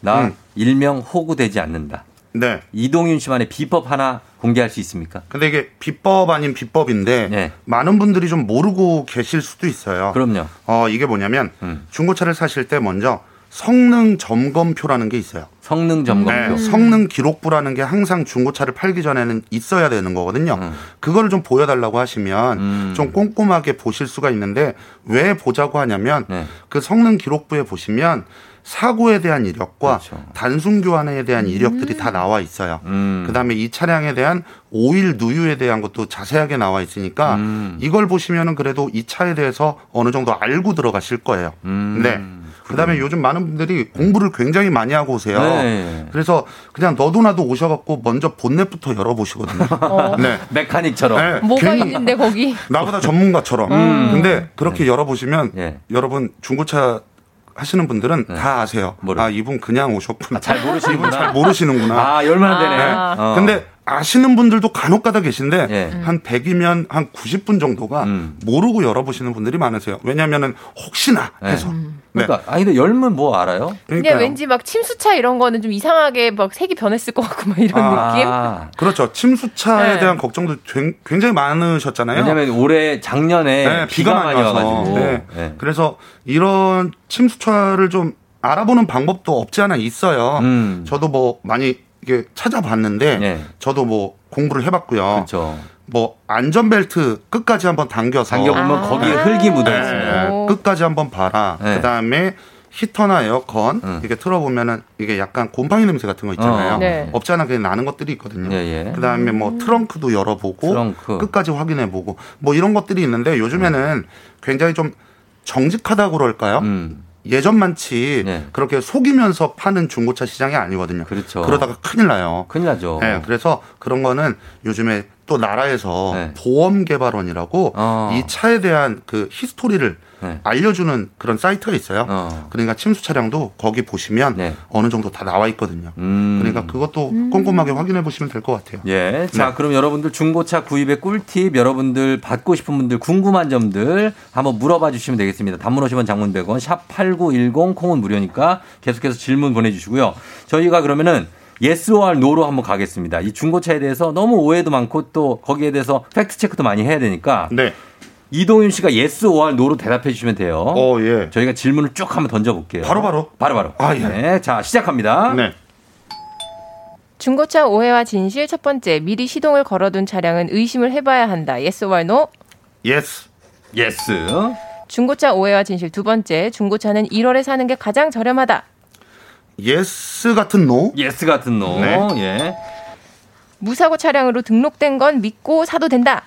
나 음. 일명 호구되지 않는다. 네. 이동윤 씨만의 비법 하나 공개할 수 있습니까? 근데 이게 비법 아닌 비법인데 많은 분들이 좀 모르고 계실 수도 있어요. 그럼요. 어 이게 뭐냐면 음. 중고차를 사실 때 먼저 성능 점검표라는 게 있어요. 성능 점검표. 네, 성능 기록부라는 게 항상 중고차를 팔기 전에는 있어야 되는 거거든요. 음. 그거를 좀 보여달라고 하시면 좀 꼼꼼하게 보실 수가 있는데 왜 보자고 하냐면 네. 그 성능 기록부에 보시면 사고에 대한 이력과 그렇죠. 단순 교환에 대한 이력들이 다 나와 있어요. 음. 그다음에 이 차량에 대한 오일 누유에 대한 것도 자세하게 나와 있으니까 음. 이걸 보시면은 그래도 이 차에 대해서 어느 정도 알고 들어가실 거예요. 음. 네. 그다음에 요즘 많은 분들이 공부를 굉장히 많이 하고 오세요. 네. 그래서 그냥 너도나도 오셔갖고 먼저 본넷부터 열어보시거든요. 어. 네. 메카닉처럼. 네, 뭐가 괜히 있는데 거기? 나보다 전문가처럼. 음. 근데 그렇게 네. 열어보시면 예. 여러분 중고차 하시는 분들은 다 아세요. 아 이분 그냥 오셨구나. 잘 모르시는구나. 이분 잘 모르시는구나. 아, 열만 되네. 네. 어. 근데 아시는 분들도 간혹가다 계신데 예. 한 100이면 한 90분 정도가 음. 모르고 열어보시는 분들이 많으세요. 왜냐하면은 혹시나 해서. 네. 그러니까 아니 근데 열면 뭐 알아요? 근데 왠지 막 침수차 이런 거는 좀 이상하게 막 색이 변했을 것 같고 막 이런 느낌? 아, 그렇죠. 침수차에 네. 대한 걱정도 굉- 굉장히 많으셨잖아요. 왜냐면 올해 작년에 네, 비가, 많이 와가지고. 네. 네. 그래서 이런 침수차를 좀 알아보는 방법도 없지 않아 있어요. 음. 저도 뭐 많이 이게 찾아봤는데 네. 저도 뭐 공부를 해봤고요. 그렇죠. 뭐 안전벨트 끝까지 한번 당겨서 당겨보면 거기에 흙이 묻어 네, 있어요. 끝까지 한번 봐라. 네. 그다음에 히터나 에어컨 이렇게 틀어보면은 이게 약간 곰팡이 냄새 같은 거 있잖아요. 어. 네. 없지 않아 그냥 나는 것들이 있거든요. 예, 예. 그다음에 뭐 트렁크도 열어보고 트렁크. 끝까지 확인해보고 뭐 이런 것들이 있는데 요즘에는 굉장히 좀 정직하다고 그럴까요? 음. 예전만치 그렇게 속이면서 파는 중고차 시장이 아니거든요. 그렇죠. 그러다가 큰일 나요. 큰일 나죠. 네, 그래서 그런 거는 요즘에 또 나라에서 네. 보험 개발원이라고 어. 이 차에 대한 그 히스토리를 네. 알려주는 그런 사이트가 있어요. 그러니까 침수 차량도 거기 보시면 네. 어느 정도 다 나와 있거든요. 음. 그러니까 그것도 꼼꼼하게 확인해 보시면 될 것 같아요. 예. 자, 네. 그럼 여러분들 중고차 구입의 꿀팁, 여러분들 받고 싶은 분들 궁금한 점들 한번 물어봐 주시면 되겠습니다. 단문 50원 장문 100원, 샵 8910 콩은 무료니까 계속해서 질문 보내주시고요. 저희가 그러면은 yes or no로 한번 가겠습니다. 이 중고차에 대해서 너무 오해도 많고 또 거기에 대해서 팩트 체크도 많이 해야 되니까. 네. 이동윤 씨가 yes or no로 대답해 주시면 돼요. 어, 예. 저희가 질문을 쭉 한번 던져볼게요. 바로바로? 바로바로. 아, 예. 네. 자, 시작합니다. 네. 중고차 오해와 진실 첫 번째 미리 시동을 걸어둔 차량은 의심을 해봐야 한다. yes or no? yes. yes. 중고차 오해와 진실 두 번째 중고차는 1월에 사는 게 가장 저렴하다. yes 같은 no? yes 같은 no. 네. 예. 무사고 차량으로 등록된 건 믿고 사도 된다.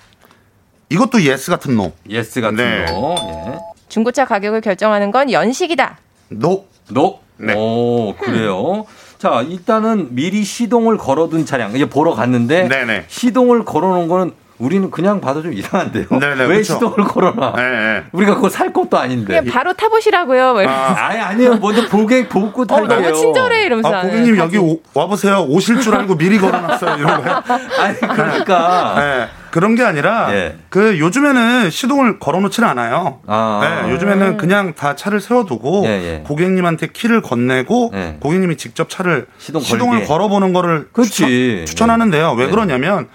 이것도 yes 같은 no. yes 같은 네. no. 예. 중고차 가격을 결정하는 건 연식이다. no. no. 네. 오, 그래요. 자, 일단은 미리 시동을 걸어둔 차량 이제 보러 갔는데 네네. 시동을 걸어놓은 거는 우리는 그냥 봐도 좀 이상한데요. 네네, 왜 그쵸. 시동을 걸어놔? 네, 우리가 그거 살 것도 아닌데. 그냥 바로 타보시라고요. 뭐. 아, 아니 아니요. 먼저 보게 보고 탈게요. 너무 친절해 이러면서. 아. 고객님 가지. 여기 오- 와보세요. 오실 줄 알고 미리 걸어놨어요. 이런 거. 아니 그러니까. 네, 그런 게 아니라 그 요즘에는 시동을 걸어놓지는 않아요. 아. 네, 요즘에는 그냥 다 차를 세워두고 예, 예. 고객님한테 키를 건네고 예. 고객님이 직접 차를 시동 시동을 걸게. 걸어보는 거를 그렇지. 추천, 하는데요왜 네. 그러냐면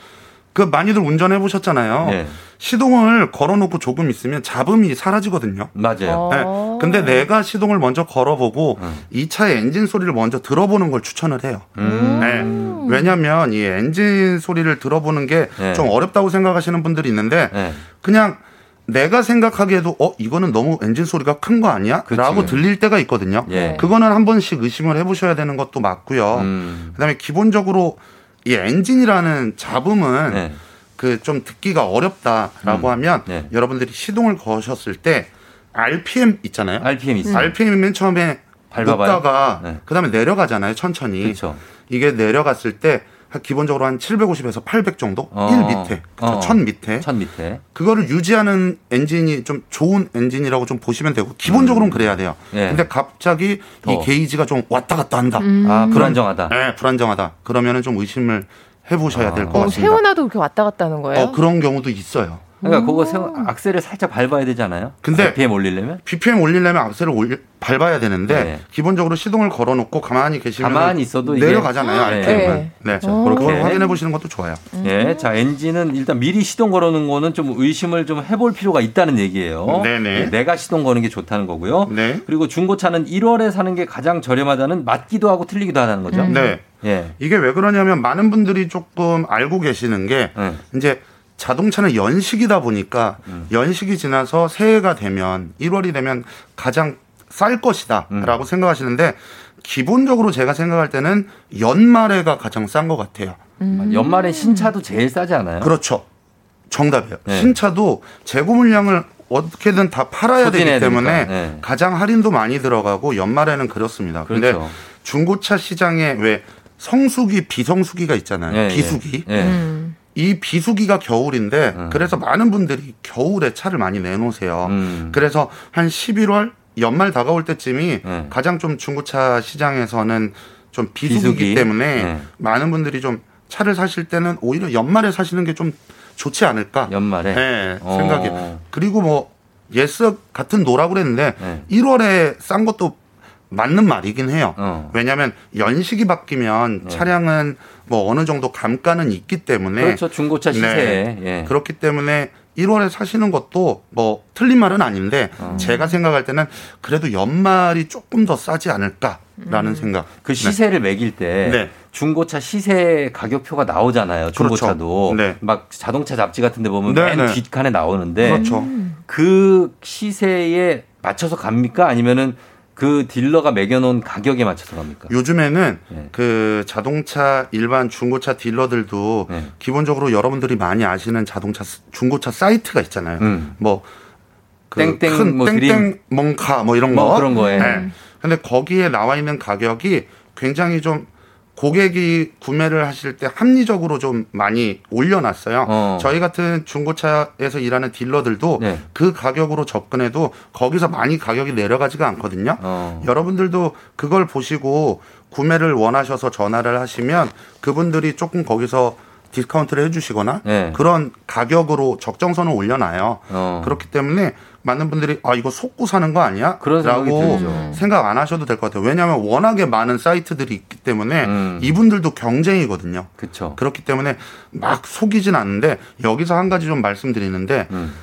그 많이들 운전해 보셨잖아요. 예. 시동을 걸어놓고 조금 있으면 잡음이 사라지거든요. 맞아요. 네. 근데 내가 시동을 먼저 걸어보고 이 차의 엔진 소리를 먼저 들어보는 걸 추천을 해요. 음. 네. 왜냐하면 이 엔진 소리를 들어보는 게좀 네. 어렵다고 생각하시는 분들이 있는데 네. 그냥 내가 생각하기에도 어 이거는 너무 엔진 소리가 큰 거 아니야? 라고 들릴 때가 있거든요. 예. 그거는 한 번씩 의심을 해보셔야 되는 것도 맞고요. 음. 그다음에 기본적으로 이 엔진이라는 잡음은 네. 그좀 듣기가 어렵다라고 음. 하면 네. 여러분들이 시동을 거셨을 때 RPM 있잖아요. RPM 있어요. RPM이 맨 처음에 밟아봐요. 높다가 네. 그다음에 내려가잖아요. 천천히. 그렇죠. 이게 내려갔을 때 기본적으로 한 750에서 800 정도? 어. 1 밑에. 그렇죠. 어. 1000 밑에. 천 밑에. 그거를 유지하는 엔진이 좀 좋은 엔진이라고 좀 보시면 되고 기본적으로는 그래야 돼요. 예. 근데 갑자기 더. 이 게이지가 좀 왔다 갔다 한다. 음. 아, 불안정하다. 네, 불안정하다. 그러면은 좀 의심을 해보셔야 될것 어, 같습니다. 세워놔도 그렇게 왔다 갔다 하는 거예요? 어, 그런 경우도 있어요. 그러니까 그거 세워, 악셀을 살짝 밟아야 되잖아요. 근데 RPM 올리려면 BPM 올리려면 악셀을 올리, 밟아야 되는데 네. 기본적으로 시동을 걸어놓고 가만히 계시면 가만히 있어도 이게- 내려가잖아요. 네. RPM은. 네. 어. 그걸 그렇게. 확인해 보시는 것도 좋아요. 예, 자 엔진은 일단 미리 시동 걸어놓은 거는 좀 의심을 좀 해볼 필요가 있다는 얘기예요. 네네. 예, 내가 시동 거는 게 좋다는 거고요. 네. 그리고 중고차는 1월에 사는 게 가장 저렴하다는 맞기도 하고 틀리기도 하다는 거죠. 네. 예. 이게 왜 그러냐면 많은 분들이 조금 알고 계시는 게 네. 이제 자동차는 연식이다 보니까 음. 연식이 지나서 새해가 되면 1월이 되면 가장 쌀 음. 것이다라고 생각하시는데 기본적으로 제가 생각할 때는 연말에가 가장 싼 것 같아요. 연말에 신차도 제일 싸지 않아요? 그렇죠. 정답이에요. 네. 신차도 재고 물량을 어떻게든 다 팔아야 되기 때문에. 네. 가장 할인도 많이 들어가고 연말에는 그렇습니다. 근데 그렇죠. 중고차 시장에 왜 성수기, 비성수기가 있잖아요. 예, 예. 비수기. 예. 음. 이 비수기가 겨울인데 그래서 많은 분들이 겨울에 차를 많이 내놓으세요. 음. 그래서 한 11월 연말 다가올 때쯤이 네. 가장 좀 중고차 시장에서는 좀 비수기이기 비수기. 때문에 네. 많은 분들이 좀 차를 사실 때는 오히려 연말에 사시는 게 좀 좋지 않을까. 연말에. 네, 어. 생각이. 그리고 뭐 yes 같은 no라고 그랬는데 네. 1월에 싼 것도 맞는 말이긴 해요. 어. 왜냐하면 연식이 바뀌면 차량은 뭐 어느 정도 감가는 있기 때문에 그렇죠. 중고차 시세에. 네. 예. 그렇기 때문에 1월에 사시는 것도 뭐 틀린 말은 아닌데 어. 제가 생각할 때는 그래도 연말이 조금 더 싸지 않을까라는 생각. 그 시세를 매길 때 네. 중고차 시세 가격표가 나오잖아요. 중고차도 그렇죠. 네. 막 자동차 잡지 같은 데 보면 네, 맨 네. 뒷칸에 나오는데 그렇죠. 그 시세에 맞춰서 갑니까? 아니면은 그 딜러가 매겨놓은 가격에 맞춰서 갑니까? 요즘에는 네. 그 자동차 일반 중고차 딜러들도 네. 기본적으로 여러분들이 많이 아시는 자동차 스- 중고차 사이트가 있잖아요. 음. 뭐 그 땡땡 큰뭐 땡땡. 몽카 뭐 이런 뭐 거 그런 거에. 네. 근데 거기에 나와 있는 가격이 굉장히 좀 고객이 구매를 하실 때 합리적으로 좀 많이 올려놨어요. 어. 저희 같은 중고차에서 일하는 딜러들도 네. 그 가격으로 접근해도 거기서 많이 가격이 내려가지가 않거든요. 어. 여러분들도 그걸 보시고 구매를 원하셔서 전화를 하시면 그분들이 조금 거기서 디스카운트를 해주시거나 네. 그런 가격으로 적정선을 올려놔요. 어. 그렇기 때문에 많은 분들이 아 이거 속고 사는 거 아니야? 그런 생각이 라고 들죠. 생각 안 하셔도 될 것 같아요. 왜냐하면 워낙에 많은 사이트들이 있기 때문에 음. 이분들도 경쟁이거든요. 그렇죠. 그렇기 때문에 막 속이진 않는데 여기서 한 가지 좀 말씀드리는데 음.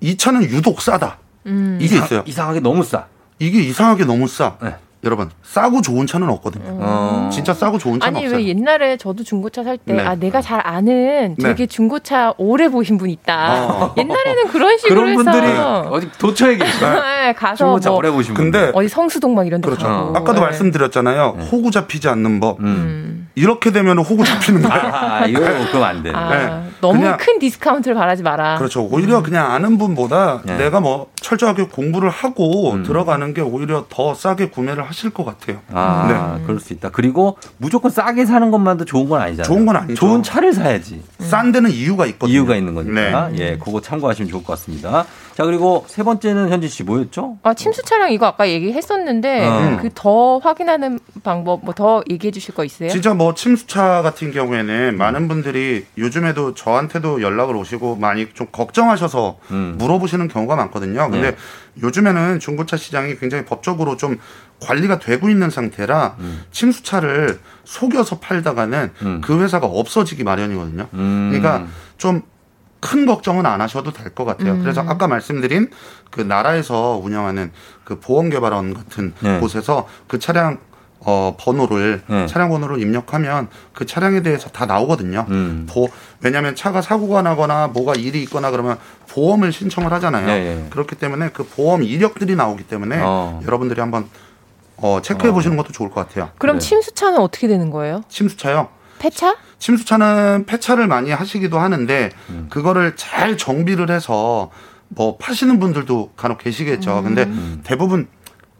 이 차는 유독 싸다. 음. 이게 이상- 있어요. 이상하게 너무 싸. 이게 이상하게 너무 싸. 네. 여러분 싸고 좋은 차는 없거든요. 어. 진짜 싸고 좋은 차는 아니 없어요. 왜 옛날에 저도 중고차 살때 네. 아 내가 잘 아는 네. 되게 중고차 오래 보신 분 있다. 어. 옛날에는 그런 식으로 그런 분들이 어디 도처에 계시다. 네, 가서 중고차 뭐 오래 보신 분. 근데 어디 성수동 막 이런 데 그렇죠. 가고 아까도 네. 말씀드렸잖아요. 네. 호구 잡히지 않는 법. 음. 이렇게 되면 호구 잡히는 거예요. 아, 이거 그럼 안 돼. 아, 네. 너무 그냥- 큰 디스카운트를 바라지 마라. 그렇죠. 오히려 그냥 아는 분보다 네. 내가 뭐 철저하게 공부를 하고 음. 들어가는 게 오히려 더 싸게 구매를 하실 것 같아요. 아, 네. 그럴 수 있다. 그리고 무조건 싸게 사는 것만도 좋은 건 아니잖아요. 좋은 건 아니죠. 좋은 차를 사야지. 싼 데는 이유가 있거든요. 이유가 있는 거니까. 네. 예, 그거 참고하시면 좋을 것 같습니다. 자, 그리고 세 번째는 현진 씨 뭐였죠? 아, 침수 차량 이거 아까 얘기했었는데 어. 그더 확인하는 방법 뭐 더 얘기해 주실 거 있어요? 진짜 뭐 침수차 같은 경우에는 많은 분들이 요즘에도 저한테도 연락을 오시고 많이 좀 걱정하셔서 음. 물어보시는 경우가 많거든요. 근데 네. 요즘에는 중고차 시장이 굉장히 법적으로 좀 관리가 되고 있는 상태라 음. 침수차를 속여서 팔다가는 음. 그 회사가 없어지기 마련이거든요. 음. 그러니까 좀 큰 걱정은 안 하셔도 될 것 같아요. 음. 그래서 아까 말씀드린 그 나라에서 운영하는 그 보험개발원 같은 네. 곳에서 그 차량 어 번호를 네. 차량 번호를 입력하면 그 차량에 대해서 다 나오거든요. 음. 보 왜냐하면 차가 사고가 나거나 뭐가 일이 있거나 그러면 보험을 신청을 하잖아요. 네, 네. 그렇기 때문에 그 보험 이력들이 나오기 때문에 어. 여러분들이 한번 어, 체크해 어. 보시는 것도 좋을 것 같아요. 그럼 그래. 침수차는 어떻게 되는 거예요? 침수차요. 폐차? 침수차는 폐차를 많이 하시기도 하는데 음. 그거를 잘 정비를 해서 뭐 파시는 분들도 간혹 계시겠죠. 근데 음. 대부분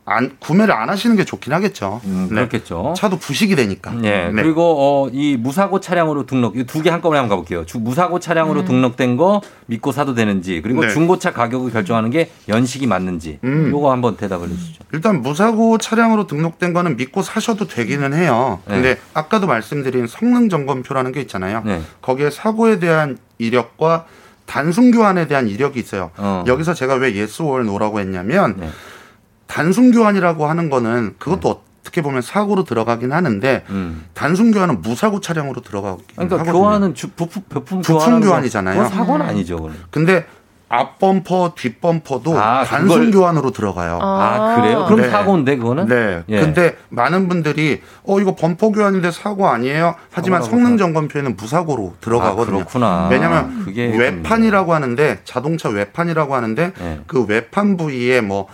안, 구매를 안 하시는 게 좋긴 하겠죠. 음, 네. 그렇겠죠. 차도 부식이 되니까. 예. 네. 그리고 어, 이 무사고 차량으로 등록 이 두 개 한꺼번에 한번 가볼게요. 주- 무사고 차량으로 음. 등록된 거 믿고 사도 되는지 그리고 네. 중고차 가격을 결정하는 게 연식이 맞는지 음. 요거 한번 대답을 해주시죠. 일단 무사고 차량으로 등록된 거는 믿고 사셔도 되기는 해요. 근데 아까도 말씀드린 성능 점검표라는 게 있잖아요. 네. 거기에 사고에 대한 이력과 단순 교환에 대한 이력이 있어요. 어. 여기서 제가 왜 yes or no라고 했냐면 네. 단순 교환이라고 하는 거는 그것도 어떻게 보면 사고로 들어가긴 하는데 음. 단순 교환은 무사고 차량으로 들어가긴 그러니까 하거든요. 교환은 주, 부품, 부품, 부품 교환이잖아요. 그건 사고는 아니죠. 그건. 근데 앞 범퍼, 뒷 범퍼도 아, 단순 그걸- 교환으로 들어가요. 아, 그래요? 그럼 네. 사고인데 그거는? 네. 예. 근데 많은 분들이 어 이거 범퍼 교환인데 사고 아니에요? 하지만 성능 점검표에는 무사고로 들어가거든요. 아, 그렇구나. 왜냐하면 그게 외판이라고 하는데 자동차 외판이라고 하는데 네. 그 외판 부위에 뭐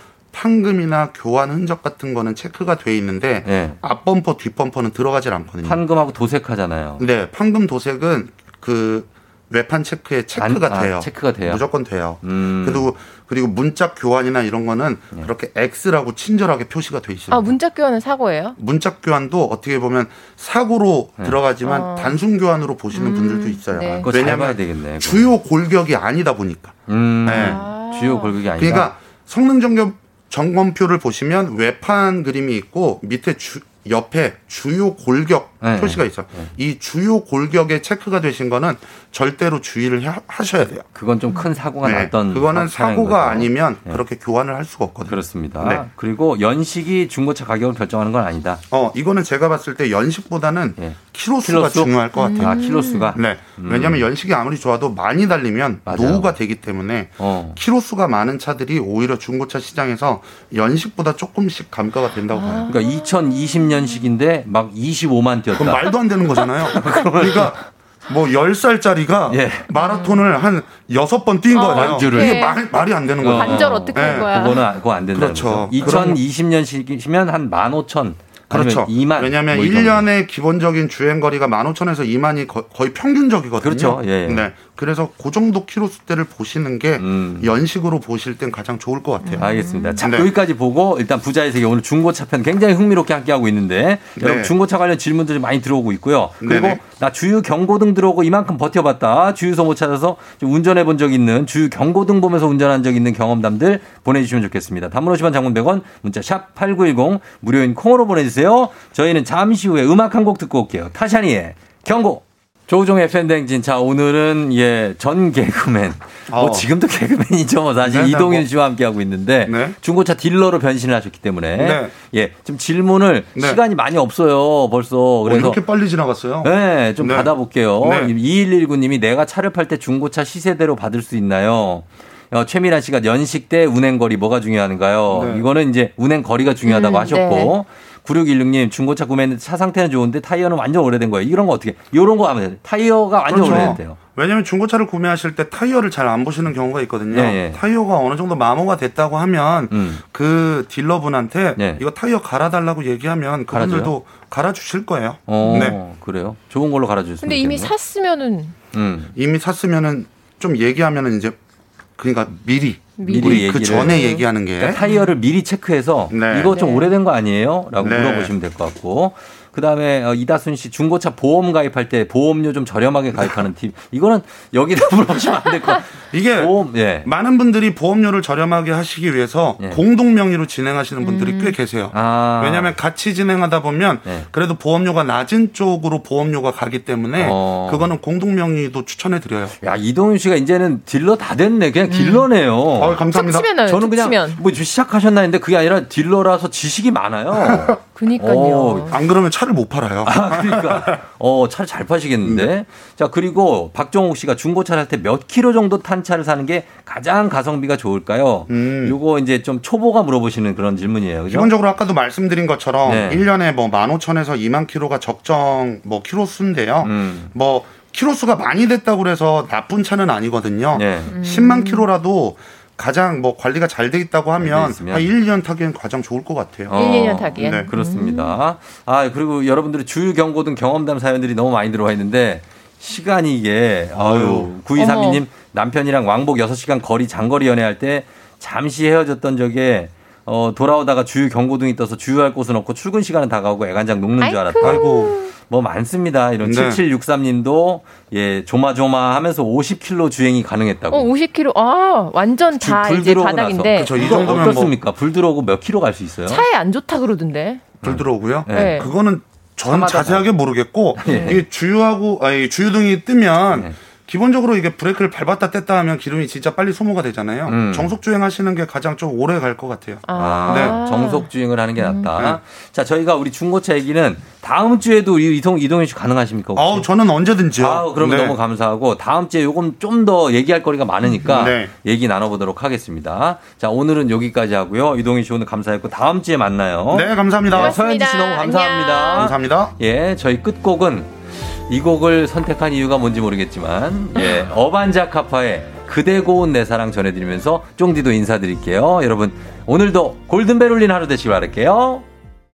판금이나 교환 흔적 같은 거는 체크가 돼 있는데 네. 앞 범퍼, 뒷 범퍼는 들어가질 않거든요. 판금하고 도색하잖아요. 네, 판금 도색은 그 외판 체크에 체크가 안- 아, 돼요. 체크가 돼요? 무조건 돼요. 음. 그리고 그리고 문짝 교환이나 이런 거는 네. 그렇게 X라고 친절하게 표시가 돼 있어요. 아, 문자 교환은 사고예요? 문짝 교환도 어떻게 보면 사고로 네. 들어가지만 어. 단순 교환으로 보시는 음, 분들도 있어요. 네. 왜냐하면 되겠네. 주요 골격이 아니다 보니까. 음, 네. 주요 골격이 아니다. 그러니까 성능 점검 점검표를 보시면 외판 그림이 있고 밑에 주, 옆에 주요 골격 네, 표시가 있어요. 네. 이 주요 골격에 체크가 되신 거는 절대로 주의를 하, 하셔야 돼요. 그건 좀 큰 사고가 네, 났던 그거는 사- 사고가 거죠. 아니면 네. 그렇게 교환을 할 수가 없거든요. 그렇습니다. 네. 그리고 연식이 중고차 가격을 결정하는 건 아니다. 어, 이거는 제가 봤을 때 연식보다는 예. 키로수가 키로수? 중요할 것 같아요. 아, 키로수가? 네. 음. 왜냐하면 연식이 아무리 좋아도 많이 달리면 맞아요. 노후가 되기 때문에 어. 키로수가 많은 차들이 오히려 중고차 시장에서 연식보다 조금씩 감가가 된다고 봐요. 그러니까 2020년식인데 막 25만 뛰 었다. 그럼 말도 안 되는 거잖아요. 그러니까 뭐 10살짜리가 예. 마라톤을 한 여섯 번뛴 어, 거예요. 완주를. 이게 네. 말, 말이 안 되는 어. 거죠. 관절 어떻게 할 네. 거야? 그거는 그거 안 된다. 그렇죠. 2020년식이면 한 15,000. 그렇죠. 2만. 왜냐하면 뭐이 정도. 1년의 기본적인 주행 거리가 15,000에서 2만이 거, 의 평균적이거든요. 그렇죠. 예, 예. 네. 그래서 그 정도 키로 수대를 보시는 게 음. 연식으로 보실 땐 가장 좋을 것 같아요. 알겠습니다. 자, 네. 여기까지 보고 일단 부자의 세계 오늘 중고차 편 굉장히 흥미롭게 함께 하고 있는데 여러분 네. 중고차 관련 질문들이 많이 들어오고 있고요. 그리고 네네. 나 주유 경고등 들어오고 이만큼 버텨봤다. 주유소 못 찾아서 좀 운전해 본 적 있는 주유 경고등 보면서 운전한 적 있는 경험담들 보내주시면 좋겠습니다. 단문 50원 장문 100원 문자 샵 8910 무료인 콩으로 보내주세요. 저희는 잠시 후에 음악 한 곡 듣고 올게요. 타샤니의 경고. 조우종의 팬댕진. 자, 오늘은, 예, 전 개그맨. 뭐, 어. 지금도 개그맨이죠. 뭐 사실 네, 네, 이동윤 뭐. 씨와 함께하고 있는데. 네. 중고차 딜러로 변신을 하셨기 때문에. 네. 예, 좀 질문을 네. 시간이 많이 없어요. 벌써. 어, 그래서. 이렇게 빨리 지나갔어요? 네, 좀 네. 받아볼게요. 네. 2119님이 내가 차를 팔 때 중고차 시세대로 받을 수 있나요? 어, 최미란 씨가 연식 대 운행 거리 뭐가 중요한가요? 네. 이거는 이제 운행 거리가 중요하다고 음, 하셨고. 9616님 중고차 구매했는데 차 상태는 좋은데 타이어는 완전 오래된 거예요. 이런 거 어떻게? 이런 거 하면 돼요. 타이어가 완전 그렇죠. 오래됐대요. 왜냐하면 중고차를 구매하실 때 타이어를 잘 안 보시는 경우가 있거든요. 예, 예. 타이어가 어느 정도 마모가 됐다고 하면 음. 그 딜러분한테 예. 이거 타이어 갈아달라고 얘기하면 그분들도 갈아주실 거예요. 어, 네. 그래요. 좋은 걸로 갈아주셨으면 근데 이미. 샀으면은 음. 이미 샀으면은 좀 얘기하면은 이제 그러니까 미리 미리 우리 그. 전에 얘기하는 게 그러니까 타이어를 미리 체크해서 네. 이거 좀 네. 오래된 거 아니에요? 라고 네. 물어보시면 될 것 같고. 그 다음에 이다순 씨 중고차 보험 가입할 때 보험료 좀 저렴하게 가입하는 팁. 이거는 여기다 물어보시면 안 될 것 같아요. 이게 보험, 예. 많은 분들이 보험료를 저렴하게 하시기 위해서 예. 공동 명의로 진행하시는 분들이 꽤 계세요. 아. 왜냐하면 같이 진행하다 보면 네. 그래도 보험료가 낮은 쪽으로 보험료가 가기 때문에 어. 그거는 공동 명의도 추천해 드려요. 야, 이동윤 씨가 이제는 딜러 다 됐네. 그냥 딜러네요. 어, 감사합니다. 치면 저는 툭 그냥. 뭐 시작하셨나 했는데 그게 아니라 딜러라서 지식이 많아요. 그니까요. 어, 안 그러면 차를 못 팔아요. 아, 그러니까. 어, 차를 잘 파시겠는데. 네. 자, 그리고 박정욱 씨가 중고차를 할 때 몇 킬로 정도 탄 차를 사는 게 가장 가성비가 좋을까요? 음. 요거 이제 좀 초보가 물어보시는 그런 질문이에요. 그죠? 기본적으로 아까도 말씀드린 것처럼 네. 1년에 뭐 15,000에서 2만 킬로가 적정 뭐 킬로수인데요. 음. 뭐 킬로수가 많이 됐다고 그래서 나쁜 차는 아니거든요. 네. 10만 킬로라도 가장 뭐 관리가 잘 돼 있다고 하면. 한 1, 2년 타기엔 가장 좋을 것 같아요. 어, 1, 2년 타기엔. 네. 그렇습니다. 아, 그리고 여러분들이 주유 경고 등 경험담 사연들이 너무 많이 들어와 있는데 시간이 이게 아유, 9232님 남편이랑 왕복 6시간 거리 장거리 연애할 때 잠시 헤어졌던 적에 어, 돌아오다가 주유 경고등이 떠서 주유할 곳은 없고 출근 시간은 다가오고 애간장 녹는 줄 알았다. 아이고. 뭐 많습니다. 이런 네. 7763님도 예, 조마조마 하면서 50km 주행이 가능했다고. 어, 50km. 아, 완전 주- 다불 이제 바닥인데. 그쵸, 이 정도면 뭐- 어떻습니까? 불 들어오고 몇 킬로 갈 수 있어요? 차에 안 좋다 그러던데. 불 들어오고요. 네. 그거는 전 자세하게 모르겠고 예. 이게 주유하고 아니 주유등이 뜨면 네. 기본적으로 이게 브레이크를 밟았다 뗐다 하면 기름이 진짜 빨리 소모가 되잖아요. 음. 정속 주행하시는 게 가장 좀 오래 갈 것 같아요. 아, 네. 정속 주행을 하는 게 낫다. 네. 자, 저희가 우리 중고차 얘기는 다음 주에도 우리 이동 이동현 씨 가능하십니까? 혹시? 아우 저는 언제든지요. 아, 그러면 네. 너무 감사하고 다음 주에 요건 좀더 얘기할 거리가 많으니까 네. 얘기 나눠보도록 하겠습니다. 자, 오늘은 여기까지 하고요. 이동현 씨 오늘 감사했고 다음 주에 만나요. 네, 감사합니다. 네, 서현지 씨 너무 감사합니다. 감사합니다. 예, 저희 끝곡은 이 곡을 선택한 이유가 뭔지 모르겠지만 예, 어반자카파의 그대 고운 내 사랑 전해드리면서 쫑디도 인사드릴게요. 여러분 오늘도 골든벨 울린 하루 되시길 바랄게요.